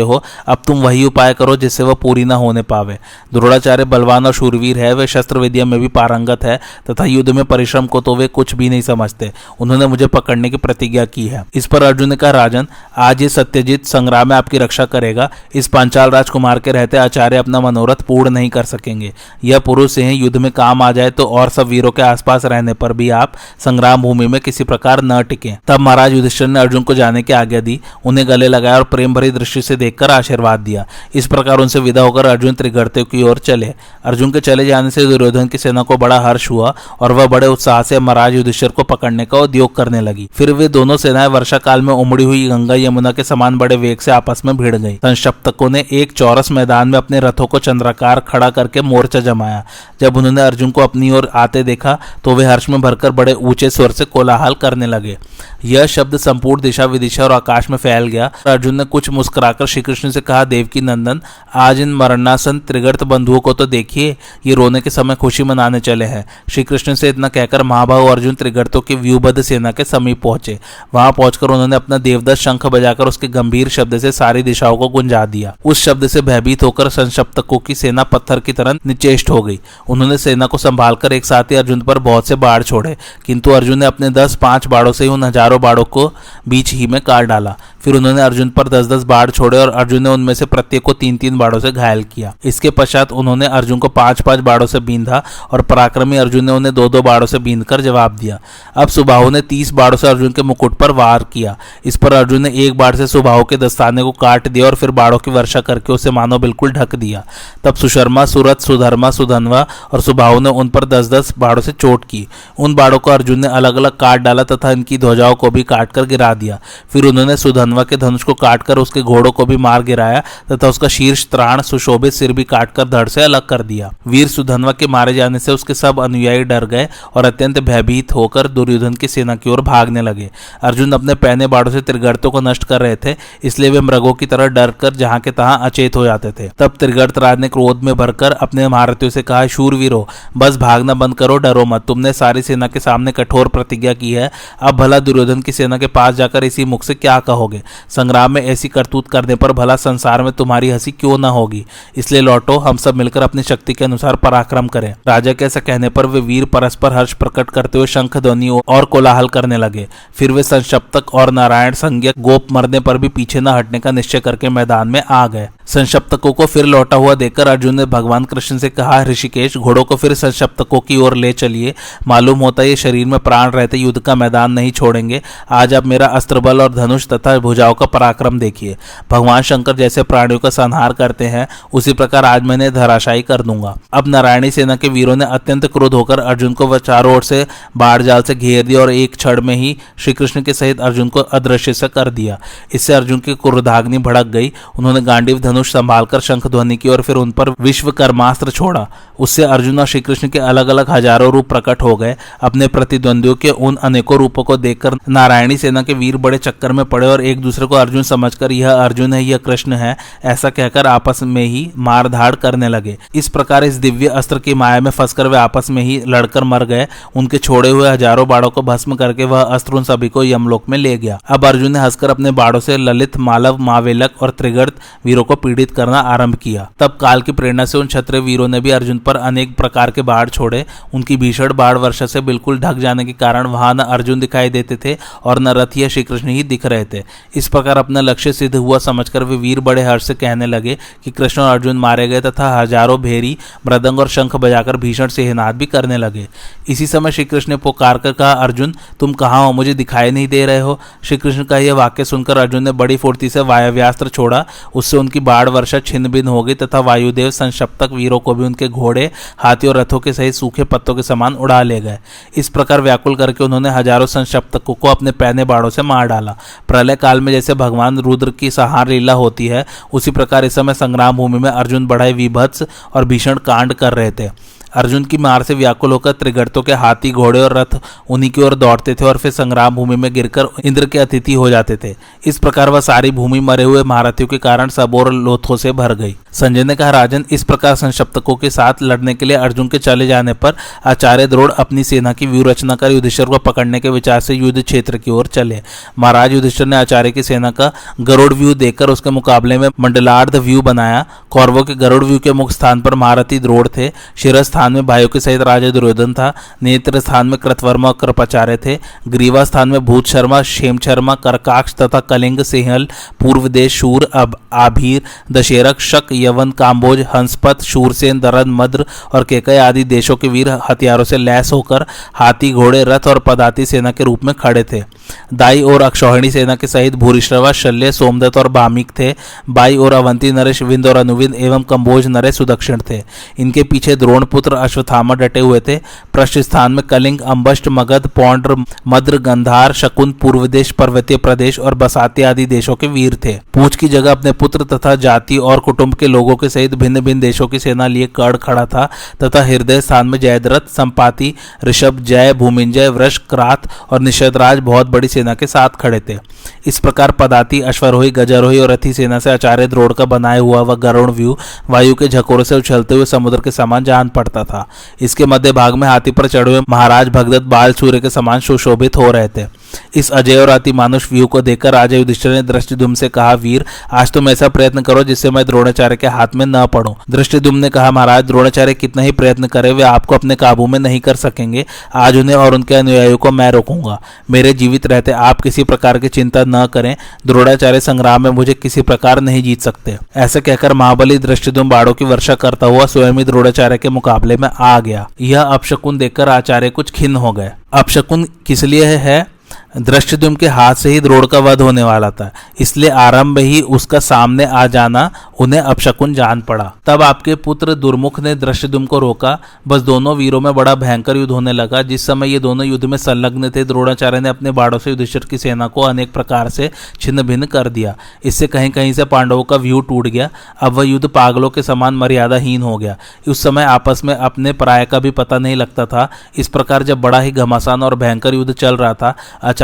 हो। अब तुम वही उपाय करो जिससे वह पूरी न होने पावे। द्रोणाचार्य बलवान और शूरवीर है, वे शस्त्र विद्या में भी पारंगत है, तथा युद्ध में परिश्रम को तो वे कुछ भी नहीं समझते। उन्होंने मुझे पकड़ने की प्रतिज्ञा की है। इस पर अर्जुन ने कहा, राजन, आज ये सत्यजीत संग्राम में आपकी रक्षा करेगा। इस पांचाल राजकुमार के रहते आचार्य अपना मनोरथ पूर्ण नहीं कर सकेंगे। यह पुरुष सिंह युद्ध में काम आ जाए तो और सब वीरों के आसपास रहने पर भी आप संग्राम भूमि में किसी प्रकार न टिके। तब महाराज युधिष्ठिर ने अर्जुन को जाने की आज्ञा दी, उन्हें गले लगाया और प्रेम भरी दृष्टि से देखकर आशीर्वाद दिया। इस प्रकार उनसे विदा होकर अर्जुन त्रिगर्ते की ओर चले। अर्जुन के चले जाने से दुर्योधन की सेना को बड़ा हर्ष हुआ और वह बड़े उत्साह से महाराज युधिष्ठिर को पकड़ने का उद्योग करने लगी। फिर वे दोनों सेनाएँ वर्षा काल में उमड़ी हुई गंगा यमुना के समान बड़े वेग से आपस में भिड़ गई। संक्षप्तकों ने एक चौरस मैदान में अपने रथों को चंद्राकार खड़ा करके मोर्चा जमाया। जब उन्होंने अर्जुन को अपनी ओर आते देखा तो वे हर्ष में भरकर बड़े ऊँचे स्वर से कोलाहल करने लगे। यह शब्द संपूर्ण दिशा विदिशा और आकाश में फैल गया। अर्जुन ने कुछ मुस्कुराकर श्री कृष्ण से कहा, देवकी नंदन, आज इन मरणासन त्रिगर्त बंधुओं को तो देखिए, ये रोने के समय खुशी मनाने चले हैं। श्री कृष्ण से इतना कहकर महाभाव अर्जुन त्रिगर्तों की व्यूबद्ध सेना के समीप पहुँचे। वहाँ पहुंचकर उन्होंने अपना देवदत्त शंख बजाकर उसके गंभीर शब्द से सारी दिशाओं को गुंजा दिया। उस शब्द से भयभीत होकर संशप्तकों की सेना पत्थर की तरह निचेष्ट हो गई। उन्होंने सेना को संभालकर एक साथ ही अर्जुन पर बहुत से बाढ़ छोड़े। किंतु अर्जुन ने अपने दस पाँच बाड़ों से उन हज़ारों बाड़ों को बीच ही में काट डाला। फिर उन्होंने अर्जुन पर दस दस बाढ़ छोड़े और अर्जुन ने उनमें से प्रत्येक को तीन तीन बाड़ों से घायल किया। इसके पश्चात उन्होंने अर्जुन को पाँच पाँच बाढ़ों से बींधा और पराक्रमी अर्जुन ने उन्हें दो दो बाढ़ों से बींध कर जवाब दिया। अब सुबाहु ने तीस बाड़ों से अर्जुन के मुकुट पर वार किया। इस पर अर्जुन ने एक बाढ़ से सुबाहु के दस्ताने को काट दिया और फिर बाढ़ों की वर्षा करके उसे मानो बिल्कुल ढक दिया। तब सुशर्मा, सुरत, सुधर्मा, सुधनवा और सुबाहु ने उन पर दस दस बाढ़ों से चोट की। उन बाड़ों को अर्जुन ने अलग अलग काट डाला तथा इनकी ध्वजाओं को भी काटकर गिरा दिया। फिर उन्होंने सुधनवा के धनुष को काटकर उसके घोड़ों को भी मार गिराया, तथा उसका शीर्ष त्राण सुशोभित सिर भी काटकर धड़ से अलग कर दिया। वीर सुधनवा के मारे जाने से उसके सब अनुयायी डर गए और अत्यंत भयभीत होकर दुर्योधन की सेना की ओर भागने लगे। अर्जुन अपने पहने बाड़ों से त्रिगर्तों को नष्ट कर रहे थे, इसलिए वे मृगों की तरह डर कर जहाँ के तहां अचेत हो जाते थे। तब त्रिगर्त राज ने क्रोध में भरकर अपने महारथियों से कहा, शूरवीरो, बस भागना बंद करो, डरो मत। तुमने सारी सेना के सामने कठोर प्रतिज्ञा की है। अब भला दुर्योधन की सेना के पास जाकर इसी मुख से क्या कहोगे? संग्राम में ऐसी करतूत करने पर भला संसार में तुम्हारी हँसी क्यों न होगी? इसलिए लौटो, हम सब मिलकर अपनी शक्ति के अनुसार पराक्रम करें। राजा के ऐसा कहने पर वे वीर परस्पर हर्ष प्रकट करते हुए शंख ध्वनि और कोलाहल करने लगे। फिर वे संशप्तक और नारायण संज्ञा गोप मरने पर भी पीछे न हटने का निश्चय करके मैदान में आ गए। संशप्तकों को फिर लौटा हुआ देखकर अर्जुन ने भगवान कृष्ण से कहा, ऋषिकेश, घोड़ों को फिर संशप्तकों की ओर ले चलिए। मालूम होता है ये शरीर में प्राण रहते युद्ध का मैदान नहीं छोड़ेंगे। आज आप मेरा अस्त्र बल और धनुष तथा भुजाओं का पराक्रम देखिए। भगवान शंकर जैसे प्राणियों का संहार करते हैं, उसी प्रकार आज मैंने धराशायी कर दूँगा। अब नारायणी सेना के वीरों ने अत्यंत क्रोध होकर अर्जुन को वह चारों ओर से बाढ़ जाल से घेर दिया और एक क्षण में ही श्री कृष्ण के सहित अर्जुन को अदृश्य से कर दिया। इससे अर्जुन की क्रोधाग्नि भड़क गई। उन्होंने गांडीव धनुष संभालकर शंख ध्वनि की और फिर उन पर विश्वकर्मास्त्र छोड़ा। उससे अर्जुन और श्रीकृष्ण के अलग अलग हज़ारों रूप प्रकट हो गए। अपने प्रतिद्वंदियों के उन अनेकों रूपों को देखकर नारायणी सेना के वीर बड़े चक्कर में पड़े और एक दूसरे को अर्जुन समझकर, यह अर्जुन है, यह कृष्ण है, ऐसा कहकर आपस में ही मारधाड़ करने लगे। इस प्रकार इस दिव्य अस्त्र की माया में फंसकर वे आपस में ही लड़कर मर गए। उनके छोड़े हुए हज़ारों बाड़ों को भस्म करके वह अस्त्र उन सभी को यमलोक में ले गया। अब अर्जुन ने हंसकर अपने बाड़ों से ललित, मालव मावेलक और त्रिगर्त वीरों को पीड़ित करना आरंभ किया। तब काल की प्रेरणा से उन क्षत्रिय वीरों ने भी अर्जुन पर अनेक प्रकार के बाढ़ छोड़े। उनकी भीषण बाढ़ वर्षा से बिल्कुल ढक जाने के कारण वहाँ न अर्जुन दिखाई देते थे और न रथ या श्रीकृष्ण ही दिख रहे थे। इस प्रकार अपना लक्ष्य सिद्ध हुआ समझकर वे वीर बड़े हर्ष से कहने लगे कि कृष्ण और अर्जुन मारे गए तथा हज़ारों भेरी, मृदंग और शंख बजाकर भीषण सेहनाद भी करने लगे। इसी समय श्री कृष्ण ने पुकार कर कहा, अर्जुन, तुम कहाँ हो? मुझे दिखाई नहीं दे रहे हो। श्री कृष्ण का यह वाक्य सुनकर अर्जुन ने बड़ी फुर्ती से वायव्यास्त्र छोड़ा। उससे उनकी बाढ़ वर्षा छिन्न भिन्न हो गई तथा वायुदेव संशप्तक वीरों को भी उनके घोड़े हाथी और रथों के सहित सूखे पत्तों के समान उड़ा ले गए। इस प्रकार व्याकुल करके उन्होंने हज़ारों संशप्तकों को अपने पहने बाड़ों से मार डाला। प्रलय काल में जैसे भगवान रुद्र की सहार लीला होती है, उसी प्रकार इस समय संग्राम भूमि में अर्जुन बढ़ाई विभत्स और भीषण कांड कर रहे थे। अर्जुन की मार से व्याकुल होकर त्रिगर्तों के हाथी, घोड़े और रथ उन्हीं की ओर दौड़ते थे और फिर संग्राम भूमि में गिरकर इंद्र के अतिथि हो जाते थे। इस प्रकार वह सारी भूमि मरे हुए महारथियों के कारण सबोर लोथों से भर गई। संजय ने कहा, राजन, इस प्रकार संशप्तकों के साथ लड़ने के लिए अर्जुन के चले जाने पर आचार्य द्रोण अपनी सेना की व्यू रचना कर युधिष्ठर को पकड़ने के विचार से युद्ध क्षेत्र की ओर चले। महाराज युधिष्ठर ने आचार्य की सेना का गरुड़ व्यू देखकर उसके मुकाबले में मंडलार्ध व्यू बनाया। कौरवों के गरुड़ व्यू के मुख्य स्थान पर महारथी द्रोड़ थे। शिर स्थान में भाइयों के सहित राजा दुर्योधन था। नेत्र स्थान में कृतवर्मा और कृपाचार्य थे। ग्रीवा स्थान में भूत शर्मा, क्षेम शर्मा, करकाक्ष तथा कलिंग सिंहल, पूर्व देश शूर, अब आभीर दशेरक शक, यवन, काम्बोज हंसपत शूरसेन दरन मद्र और केकय आदि देशों के वीर हथियारों से लैस होकर हाथी, घोड़े, रथ और पदाती सेना के रूप में खड़े थे। दाई और अक्षौहिणी सेना के सहित भूरिश्रवा, शल्य, सोमदत्त और बामिक थे। बाई और अवंती नरेश, विंद और अनुविंद एवं कंबोज नरेश सुदक्षिण थे। इनके पीछे द्रोणपुत्र अश्वथामा डटे हुए थे। पृष्ठ स्थान में कलिंग अम्बष्ट मगध, पौंड्र, मद्र, गंधार शकुन पूर्व देश, पर्वतीय प्रदेश और बसाती आदि देशों के वीर थे। पूछ की जगह अपने पुत्र तथा जाति और कुटुंब के लोगों के सहित भिन्न भिन्न देशों की सेना लिए कड़ खड़ा था तथा हृदय स्थान में जयद्रथ, संपाति, ऋषभ, जय, भूमिंजय, वृष, क्रात और निषदराज बहुत बड़ी सेना के साथ खड़े थे। इस प्रकार पदाती, अश्वरोही, गजारोही और रथी सेना से आचार्य द्रोड़ का बनाया हुआ वह गरुण व्यू वायु के झकोरों से उछलते हुए समुद्र के समान जान पड़ता था। इसके मध्य भाग में हाथी पर चढ़े हुए महाराज भगदत्त बाल सूर्य के समान सुशोभित हो रहे थे। इस अजय और अति मानुष व्यू को देखकर राजा युधिष्ठिर ने दृष्टिदुम से कहा, वीर, आज तुम ऐसा प्रयत्न करो जिससे मैं द्रोणाचार्य के हाथ में न पड़ूं। दृष्टिदुम ने कहा, महाराज, द्रोणाचार्य कितना ही प्रयत्न करे, वे आपको अपने काबू में नहीं कर सकेंगे। आज उन्हें और उनके अनुयायियों को मैं रोकूँगा। मेरे जीवित रहते आप किसी प्रकार की चिंता न करें। द्रोणाचार्य संग्राम में मुझे किसी प्रकार नहीं जीत सकते। ऐसे कहकर महाबली दृष्टिदुम बाड़ों की वर्षा करता हुआ स्वयं ही द्रोणाचार्य के मुकाबले में आ गया। यह अपशकुन देखकर आचार्य कुछ खिन्न हो गए। अपशकुन किस लिए है? दृष्टिदुम के हाथ से ही द्रोड़ का वध होने वाला था। इसलिए आरंभ ही उसका सामने आ जाना, उन्हें अपशकुन जान पड़ा। तब आपके पुत्र दुर्मुख ने दृष्टिदुम को रोका। बस दोनों वीरों में बड़ा भयंकर युद्ध होने लगा। जिस समय ये दोनों युद्ध में संलग्न थे, द्रोणाचार्य ने अपने बाड़ों से युधिष्ठिर की सेना को अनेक प्रकार से छिन्न भिन्न कर दिया। इससे कहीं कहीं से पांडवों का व्यू टूट गया। अब वह युद्ध पागलों के समान मर्यादाहीन हो गया। उस समय आपस में अपने पराय का भी पता नहीं लगता था। इस प्रकार जब बड़ा ही घमासान और भयंकर युद्ध चल रहा था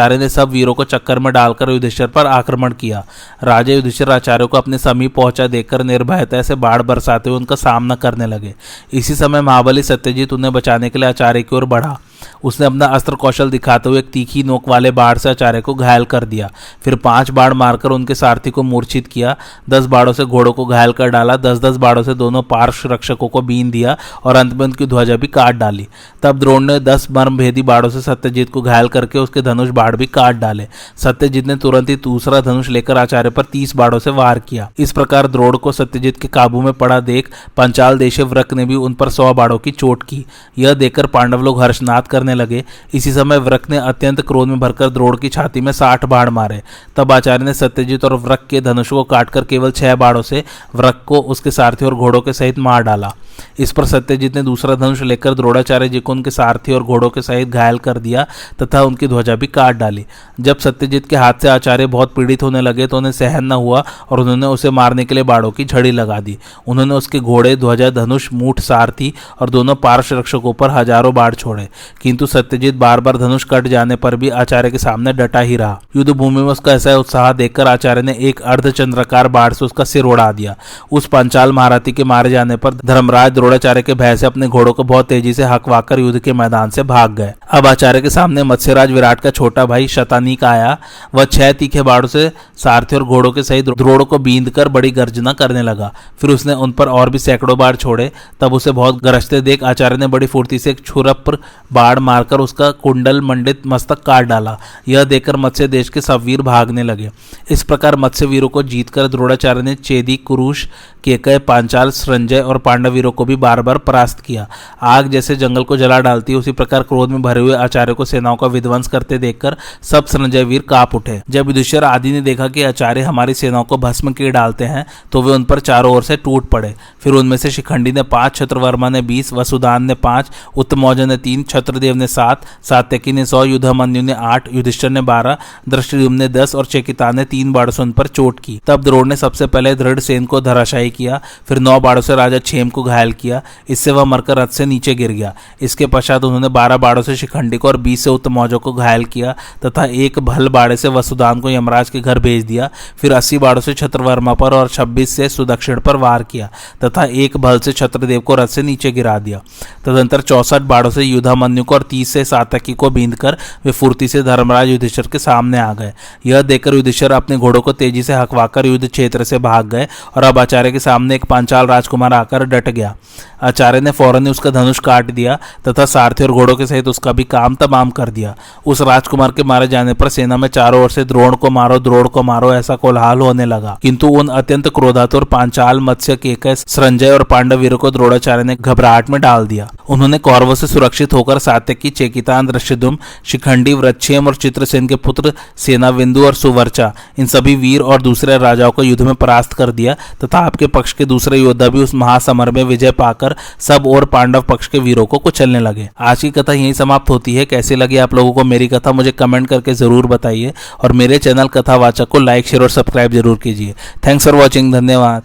आचार्य ने सब वीरों को चक्कर में डालकर युधिष्ठिर पर आक्रमण किया। राजा युधिष्ठिर आचार्य को अपने समीप पहुँचा देखकर निर्भयता से बाढ़ बरसाते हुए उनका सामना करने लगे। इसी समय महाबली सत्यजीत उन्हें बचाने के लिए आचार्य की ओर बढ़ा। उसने अपना अस्त्र कौशल दिखाते हुए एक तीखी नोक वाले बाढ़ से आचार्य को घायल कर दिया। फिर पाँच बाढ़ मारकर उनके सारथी को मूर्छित किया। दस बाढ़ों से घोड़ों को घायल कर डाला। दस दस बाढ़ों से दोनों पार्श्व रक्षकों को बीन दिया और अंत में उनकी ध्वजा भी काट डाली। तब द्रोण ने दस मर्म भेदी बाढ़ों से सत्यजीत को घायल करके उसके धनुष बाढ़ भी काट डाले। सत्यजीत ने तुरंत ही दूसरा धनुष लेकर आचार्य पर तीस बाढ़ों से वार किया। इस प्रकार द्रोड़ को सत्यजीत के काबू में पड़ा देख पंचाल देशे व्रक ने भी उन पर सौ बाढ़ों की चोट की। यह देखकर पांडव लोग हर्षनाथ करने लगे। इसी समय व्रक ने अत्यंत क्रोध में भरकर द्रोड़ की छाती में साठ बाढ़ मारे। तब आचार्य ने सत्यजीत और व्रक के धनुष को काटकर केवल छह बाढ़ों से व्रक को उसके सारथी और घोड़ों के सहित मार डाला। इस पर सत्यजीत ने दूसरा धनुष लेकर द्रोणाचार्य जी को उनके सारथी और घोड़ों के सहित घायल कर दिया तथा उनकी ध्वजा भी काट डाली। जब सत्यजीत के हाथ से आचार्य बहुत पीड़ित होने लगे तो उन्हें सहन न हुआ और उन्होंने उसे मारने के लिए बाड़ों की झड़ी लगा दी। उन्होंने उसके घोड़े, ध्वजा, धनुष, मूठ, सारथी और दोनों पार्श्व रक्षकों पर हज़ारों बाढ़ छोड़े। किंतु सत्यजीत बार बार धनुष कट जाने पर भी आचार्य के सामने डटा ही रहा। युद्ध भूमि में उसका ऐसा उत्साह देखकर आचार्य ने एक अर्धचंद्रकार बाढ़ से उसका सिर उड़ा दिया। उस पंचाल महाराथी के मारे जाने पर धर्मराज द्रोणाचार्य के भय से अपने घोड़ों को बहुत तेज़ी से हकवाकर युद्ध के मैदान से भाग गए। अब आचार्य के सामने मत्स्यराज विराट का छोटा भाई शतानीक आया। वह छह तीखे बाड़ों से सारथी और घोड़ों के सहित द्रोड़ों को बींद कर बड़ी गर्जना करने लगा। फिर उसने उन पर और भी सैकड़ों बाढ़ छोड़े। तब उसे बहुत गरजते देख आचार्य ने बड़ी फुर्ती से एक छुरप बाढ़ मारकर उसका कुंडल मंडित मस्तक काट डाला। यह देखकर मत्स्य देश के सब वीर भागने लगे। इस प्रकार मत्स्य वीरों को जीतकर द्रोणाचार्य ने चेदी, कुरुष, केकय, पांचाल, संजय और पांडव वीरों को भी बार बार परास्त किया। आग जैसे जंगल को जला डालती उसी प्रकार क्रोध में भरे हुए आचार्य को सेनाओं का विध्वंस करते देखकर सब संजय वीर काप उठे। जब युधिष्ठिर आदि ने देखा कि आचार्य हमारी सेनाओं को भस्म किए डालते हैं तो वे उन पर चारों ओर से टूट पड़े। फिर उनमें से शिखंडी ने पाँच, छत्रवर्मा ने बीस, वसुदान ने पाँच उत्तमौजा ने तीन, छत्र चंद्रदेव ने सात, सात्यकी ने सौ, युद्धामन्यु ने आठ, युधिष्ठर ने बारह दृष्टिद्युम्न ने दस और चेकिता ने तीन बाड़ों से पर चोट की। तब द्रोण ने सबसे पहले दृढ़ सेन को धराशायी किया, फिर नौ बाड़ों से राजा छेम को घायल किया, इससे वह मरकर रथ से नीचे गिर गया। इसके पश्चात उन्होंने बारह बाड़ों से शिखंडी को और बीस से उत्तमौजों को घायल किया तथा एक भल बाड़े से वसुदान को यमराज के घर भेज दिया, फिर अस्सी बाड़ों से छत्रवर्मा पर और छब्बीस से सुदक्षिण पर वार किया तथा एक भल से छत्रदेव को रथ से नीचे गिरा दिया। तदंतर चौसठ बाड़ों से युद्धामन्यु को और तीस से सातकी को बींद कर वे फुर्ती से धर्मराज युधिष्ठर के सामने आ गए। यह देखकर युधिष्ठर अपने घोड़ों को तेज़ी से हकवाकर युद्ध क्षेत्र से भाग गए और अब आचार्य के सामने एक पांचाल राजकुमार आकर डट गया। आचार्य ने फ़ौरन ही उसका धनुष काट दिया तथा सारथी और घोड़ों के सहित उसका भी काम तमाम कर दिया। उस राजकुमार के मारे जाने पर सेना में चारों ओर से द्रोण को मारो, द्रोण को मारो ऐसा कोलाहल होने लगा। किंतु उन अत्यंत क्रोधातुर पांचाल मत्स्य के संजय और पांडव वीरों को द्रोणाचार्य ने घबराहट में डाल दिया। उन्होंने कौरवों से सुरक्षित होकर सात्यकी, चेकितान दृश्यदुम शिखंडी वृक्षेम और चित्रसेन के पुत्र सेना बिंदु और सुवर्चा, इन सभी वीर और दूसरे राजाओं को युद्ध में परास्त कर दिया, तथा आपके पक्ष के दूसरे योद्धा भी उस महासमर में विजय पाकर सब और पांडव पक्ष के वीरों को कुचलने लगे। आज की कथा यही समाप्त होती है। कैसी लगी आप लोगों को मेरी कथा, मुझे कमेंट करके ज़रूर बताइए, और मेरे चैनल कथावाचक को लाइक, शेयर और सब्सक्राइब ज़रूर कीजिए। थैंक्स फॉर वॉचिंग, धन्यवाद।